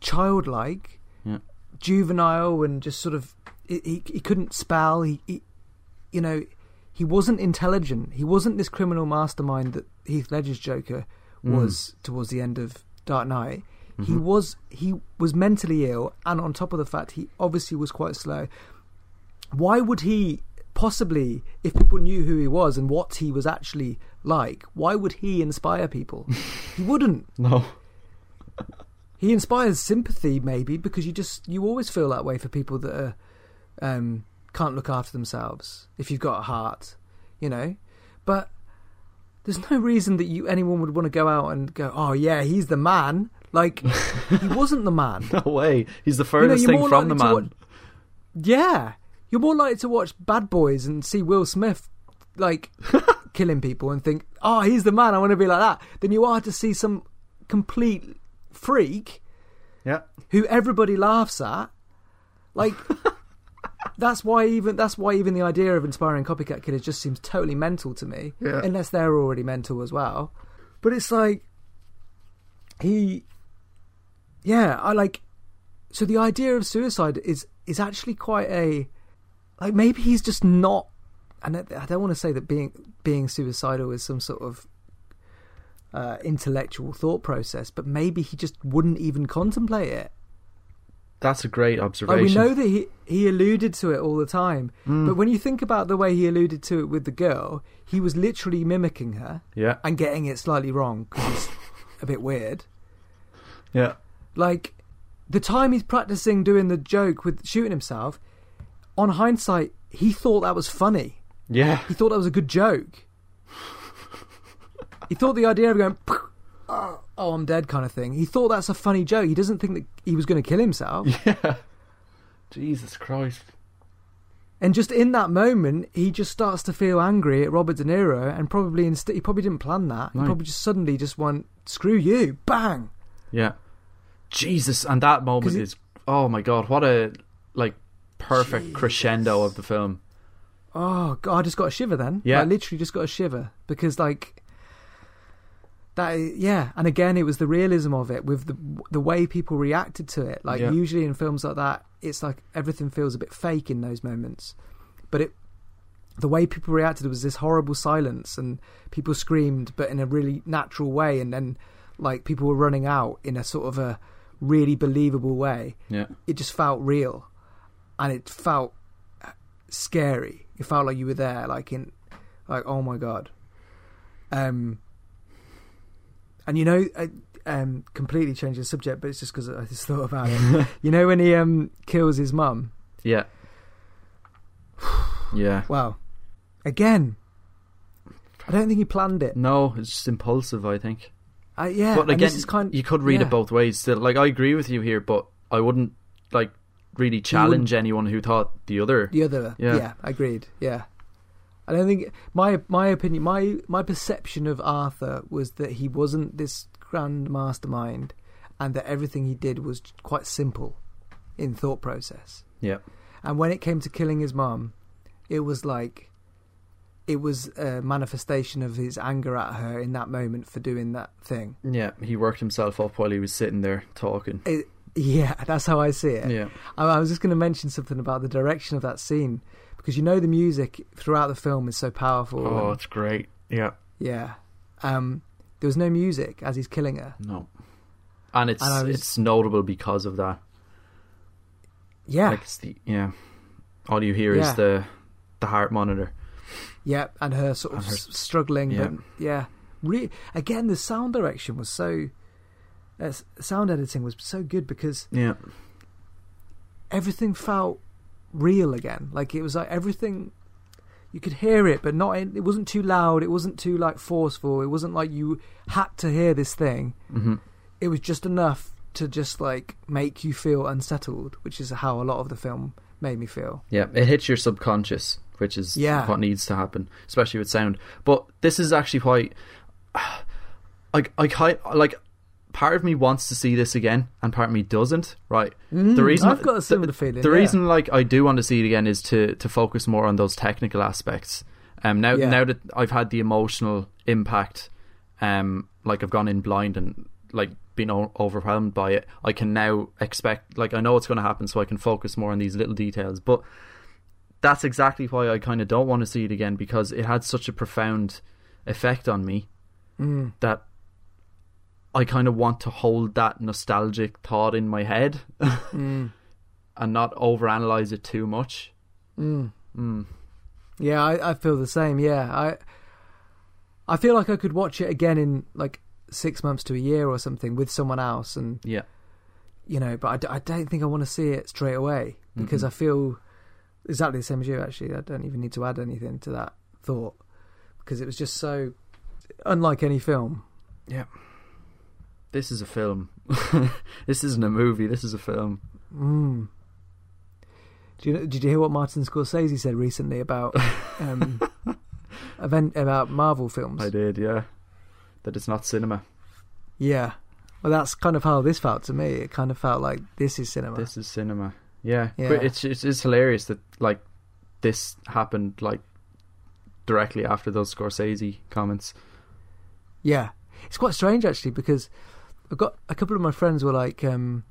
childlike, Yeah. juvenile, and just sort of he, he, couldn't spell. He, he, you know, he wasn't intelligent. He wasn't this criminal mastermind that Heath Ledger's Joker mm. was towards the end of Dark Knight. He mm-hmm. was he was mentally ill, and on top of the fact he obviously was quite slow. Why would he possibly, if people knew who he was and what he was actually like, why would he inspire people? he wouldn't No. he inspires sympathy maybe because you just you always feel that way for people that are, um, can't look after themselves if you've got a heart you know but there's no reason that you anyone would want to go out and go oh yeah he's the man like he wasn't the man No way. He's the You furthest you're thing from the man. watch- yeah you're more likely to watch bad boys and see will smith like killing people and think oh he's the man i want to be like that than you are to see some complete freak Yeah. who everybody laughs at. Like that's why even that's why even the idea of inspiring copycat killers just seems totally mental to me. Yeah. Unless they're already mental as well. But it's like he Yeah, I like so the idea of suicide is is actually quite a like maybe he's just not and I don't want to say that being being suicidal is some sort of uh, intellectual thought process, but maybe he just wouldn't even contemplate it. That's a great Like observation. we know that he he alluded to it all the time, but when you think about the way he alluded to it with the girl, he was literally mimicking her Yeah. and getting it slightly wrong because it's a bit weird. Yeah. Like the time he's practicing doing the joke with shooting himself, on hindsight, he thought that was funny. Yeah. He thought that was a good joke. he thought the idea of going, oh, oh, I'm dead kind of thing. He thought that's a funny joke. He doesn't think that he was going to kill himself. Yeah. Jesus Christ. And just in that moment, he just starts to feel angry at Robert De Niro, and probably instead he probably didn't plan that. He probably just suddenly just went, "Screw you!" Bang. Yeah. Jesus, and that moment is oh my god, what a like perfect crescendo of the film. Oh god, I just got a shiver then. Yeah. I literally just got a shiver because like that. Yeah, and again, it was the realism of it with the the way people reacted to it. Like Yeah. usually in films like that, it's like everything feels a bit fake in those moments, but it. The way people reacted was this horrible silence, and people screamed, but in a really natural way, and then like people were running out in a sort of a really believable way Yeah. it just felt real and it felt scary it felt like you were there like in like oh my god um and you know I, um completely changed the subject but it's just because i just thought about it you know when he um kills his mum Yeah. Yeah. wow again i don't think he planned it No, it's just impulsive, I think. uh, yeah but again, kind you could read yeah. it both ways. Still, like I agree with you here, but I wouldn't like really challenge anyone who thought the other. The other, Yeah. yeah, agreed. Yeah, I don't think my my opinion, my my perception of Arthur was that he wasn't this grand mastermind, and that everything he did was quite simple in thought process. Yeah. And when it came to killing his mom, it was like it was a manifestation of his anger at her in that moment for doing that thing. Yeah, he worked himself up while he was sitting there talking. It, yeah, that's how I see it. Yeah. I, I was just going to mention something about the direction of that scene because you know the music throughout the film is so powerful. Oh, and- it's great. Yeah. yeah. Um, there was no music as he's killing her. No. And it's And was- it's notable because of that. Yeah, Like it's the yeah. All you hear Yeah. is the the heart monitor. yeah, and her sort of her- struggling, yeah. but yeah. Re- again, the sound direction was so. Uh, sound editing was so good because Yeah. everything felt real again. Like it was like everything you could hear it, but not. It wasn't too loud. It wasn't too like forceful. It wasn't like you had to hear this thing. hmm It was just enough to just like make you feel unsettled, which is how a lot of the film made me feel. Yeah, it hits your subconscious, which is Yeah. what needs to happen, especially with sound. But this is actually why, like, I ki- like part of me wants to see this again, and part of me doesn't. Right? the reason Mm, I've got a similar the, feeling, The yeah. reason, like, I do want to see it again is to to focus more on those technical aspects. Um, now Yeah. now that I've had the emotional impact, um, like I've gone in blind and like been o- overwhelmed by it, I can now expect, like, I know it's going to happen, so I can focus more on these little details. But that's exactly why I kind of don't want to see it again because it had such a profound effect on me Mm. that I kind of want to hold that nostalgic thought in my head Mm. and not overanalyze it too much. Mm. Mm. Yeah, I, I feel the same. Yeah, I I feel like I could watch it again in like six months to a year or something with someone else, and Yeah, you know, but I don't think I want to see it straight away because Mhm. I feel exactly the same as you. Actually, I don't even need to add anything to that thought because it was just so unlike any film. yeah. This is a film. this isn't a movie. This is a film. Mm. Did you, did you hear what Martin Scorsese said recently about um, event about Marvel films? I did, yeah. That it's not cinema. Yeah. Well, that's kind of how this felt to me. It kind of felt like this is cinema. This is cinema. Yeah, Yeah. But it's it's it's hilarious that like this happened like directly after those Scorsese comments. Yeah, it's quite strange actually because I've got a couple of my friends were like, um,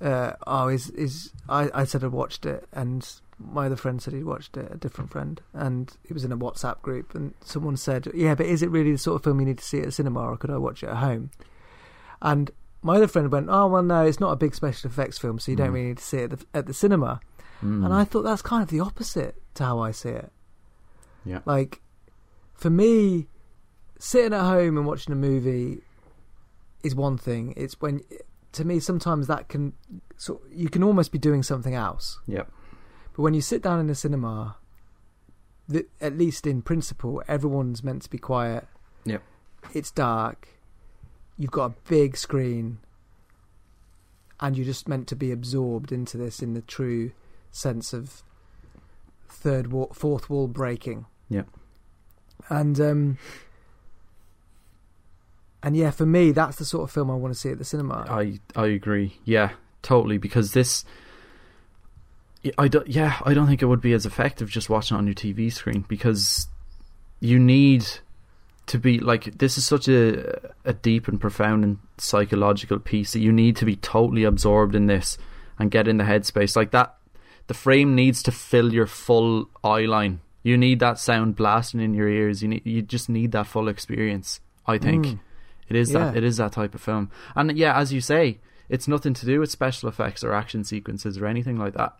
uh, "Oh, is is?" I I said I watched it, and my other friend said he'd watched it. A different friend, and it was in a WhatsApp group, and someone said, "Yeah, but is it really the sort of film you need to see at a cinema, or could I watch it at home?" And my other friend went, "Oh well, no, it's not a big special effects film, so you don't Mm. really need to see it at the, at the cinema." Mm. And I thought that's kind of the opposite to how I see it. Yeah. Like, for me, sitting at home and watching a movie is one thing. It's when, to me, sometimes that can, so you can almost be doing something else. yeah. But when you sit down in a cinema, the, at least in principle, everyone's meant to be quiet. Yep. It's dark. You've got a big screen, and you're just meant to be absorbed into this in the true sense of third wall, fourth wall breaking. Yep. And um, and yeah, for me, that's the sort of film I want to see at the cinema. I I agree. Yeah, totally. Because this, I don't. Yeah, I don't think it would be as effective just watching it on your TV screen because you need to be like this is such a a deep and profound and psychological piece that you need to be totally absorbed in this and get in the headspace like that. The frame needs to fill your full eye line. You need that sound blasting in your ears. You need you just need that full experience. I think. Mm. It is that it is that type of film. And yeah, as you say, it's nothing to do with special effects or action sequences or anything like that.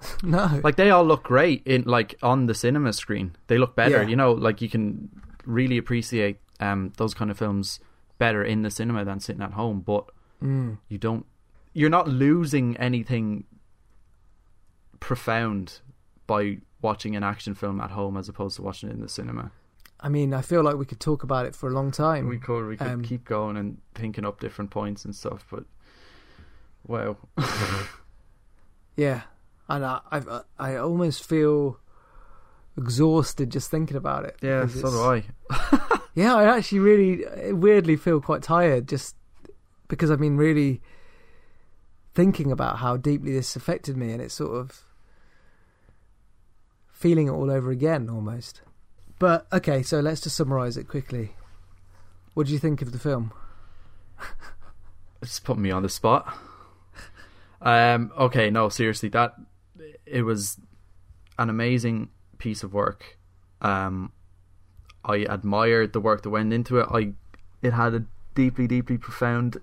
no, Like they all look great in like on the cinema screen. They look better, Yeah. you know, like you can really appreciate um those kind of films better in the cinema than sitting at home, but Mm. you don't you're not losing anything profound by watching an action film at home as opposed to watching it in the cinema. I mean, I feel like we could talk about it for a long time. We could we could Um, keep going and thinking up different points and stuff, but wow. Yeah, and I, I, I almost feel exhausted just thinking about it. Yeah, so do I. Yeah, I actually really uh, weirdly feel quite tired just because I've been really thinking about how deeply this affected me, and it's sort of feeling it all over again almost. But okay, so let's just summarize it quickly. What do you think of the film? It's putting me on the spot. Um. Okay. No. Seriously, that it was an amazing piece of work. Um, I admired the work that went into it. I it had a deeply, deeply profound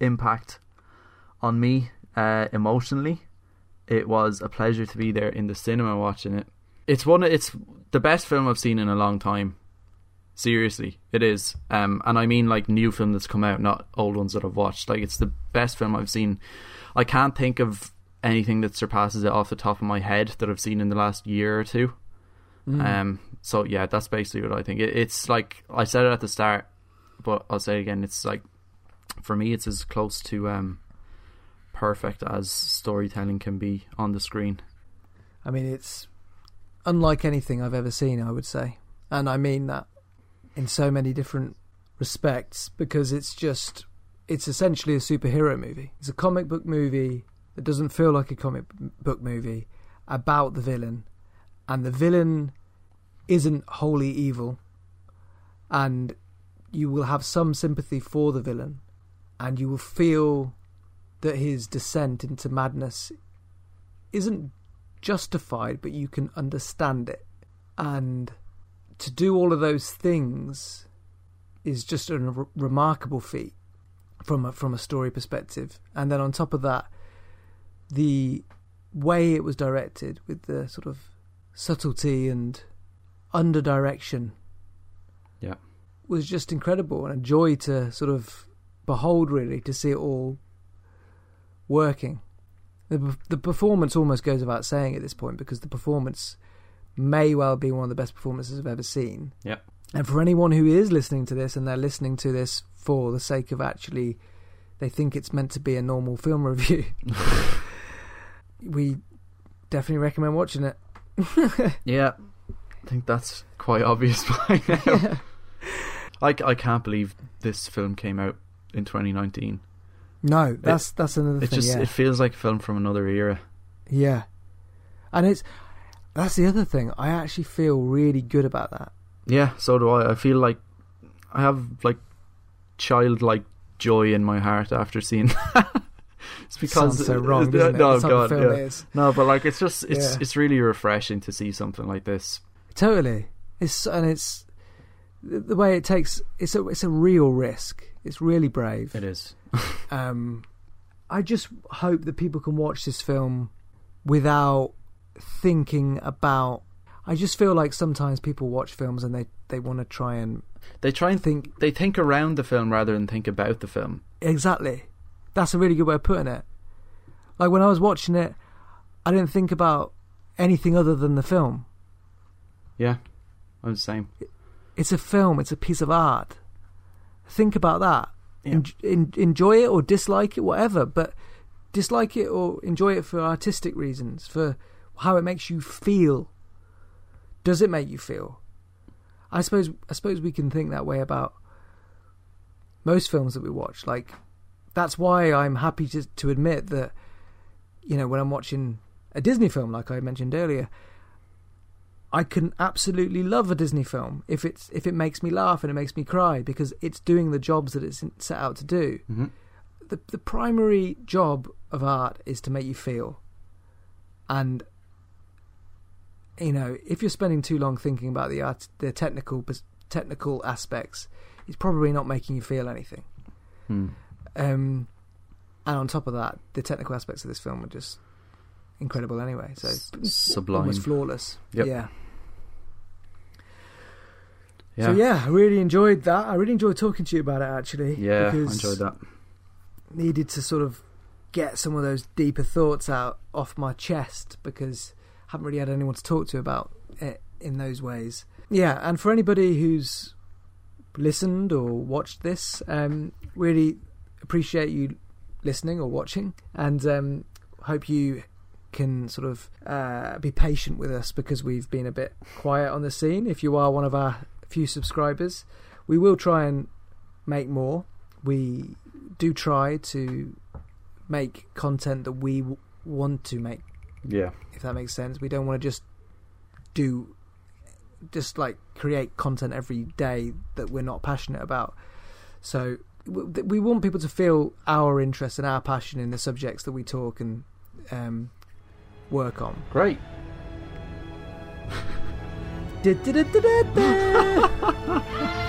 impact on me uh, emotionally. It was a pleasure to be there in the cinema watching it. It's one. It's the best film I've seen in a long time. Seriously, it is. Um, and I mean like new film that's come out, not old ones that I've watched. Like it's the best film I've seen. I can't think of anything that surpasses it off the top of my head that I've seen in the last year or two. Um, so yeah, that's basically what I think. It, it's like I said it at the start, but I'll say it again. It's like for me, it's as close to um perfect as storytelling can be on the screen. I mean, it's unlike anything I've ever seen, I would say. And I mean that in so many different respects because it's just, it's essentially a superhero movie. It's a comic book movie that doesn't feel like a comic book movie about the villain. And the villain isn't wholly evil. And you will have some sympathy for the villain. And you will feel that his descent into madness isn't justified, but you can understand it. And to do all of those things is just a re- remarkable feat from a, from a story perspective. And then on top of that, the way it was directed with the sort of subtlety and under direction Yeah. was just incredible and a joy to sort of behold really to see it all working the the performance almost goes without saying at this point because the performance may well be one of the best performances I've ever seen. Yeah. And for anyone who is listening to this and they're listening to this for the sake of actually they think it's meant to be a normal film review, we definitely recommend watching it. Yeah, I think that's quite obvious by now. I, I can't believe this film came out in 2019. No, that's that's another It thing. just yeah. it feels like a film from another era. yeah, and it's that's the other thing. I actually feel really good about that. Yeah, so do I. I feel like I have like childlike joy in my heart after seeing. it's because Sounds so wrong, doesn't it? no, God, film yeah. it is. no, but like it's just it's Yeah. it's really refreshing to see something like this. Totally. It's and it's the the way it takes. It's a it's a real risk. It's really brave. It is. Um, I just hope that people can watch this film without thinking about. I just feel like sometimes people watch films and they they want to try and They try and think. They think around the film rather than think about the film. exactly. That's a really good way of putting it. Like when I was watching it, I didn't think about anything other than the film. Yeah, I'm the same. It's a film. It's a piece of art. Think about that. Yeah. En- en- enjoy it or dislike it, whatever. But dislike it or enjoy it for artistic reasons, for how it makes you feel. Does it make you feel? I suppose. I suppose we can think that way about most films that we watch. Like that's why I'm happy to to admit that you know when I'm watching a Disney film, like I mentioned earlier, I can absolutely love a Disney film if it's if it makes me laugh and it makes me cry because it's doing the jobs that it's set out to do. hmm The the primary job of art is to make you feel, and you know if you're spending too long thinking about the art, the technical technical aspects, it's probably not making you feel anything. Hmm. Um, and on top of that, the technical aspects of this film are just incredible anyway. So sublime. almost flawless. Yep. Yeah. Yeah. So yeah, I really enjoyed that. I really enjoyed talking to you about it actually. Yeah, I because enjoyed that. Needed to sort of get some of those deeper thoughts out off my chest because I haven't really had anyone to talk to about it in those ways. Yeah, and for anybody who's listened or watched this, um, really appreciate you listening or watching, and um, hope you can sort of uh, be patient with us because we've been a bit quiet on the scene. If you are one of our few subscribers, we will try and make more. We do try to make content that we w- want to make, Yeah. if that makes sense. We don't want to just do just like create content every day that we're not passionate about. So we want people to feel our interest and our passion in the subjects that we talk and um, work on. Great. Da-da-da-da-da-da.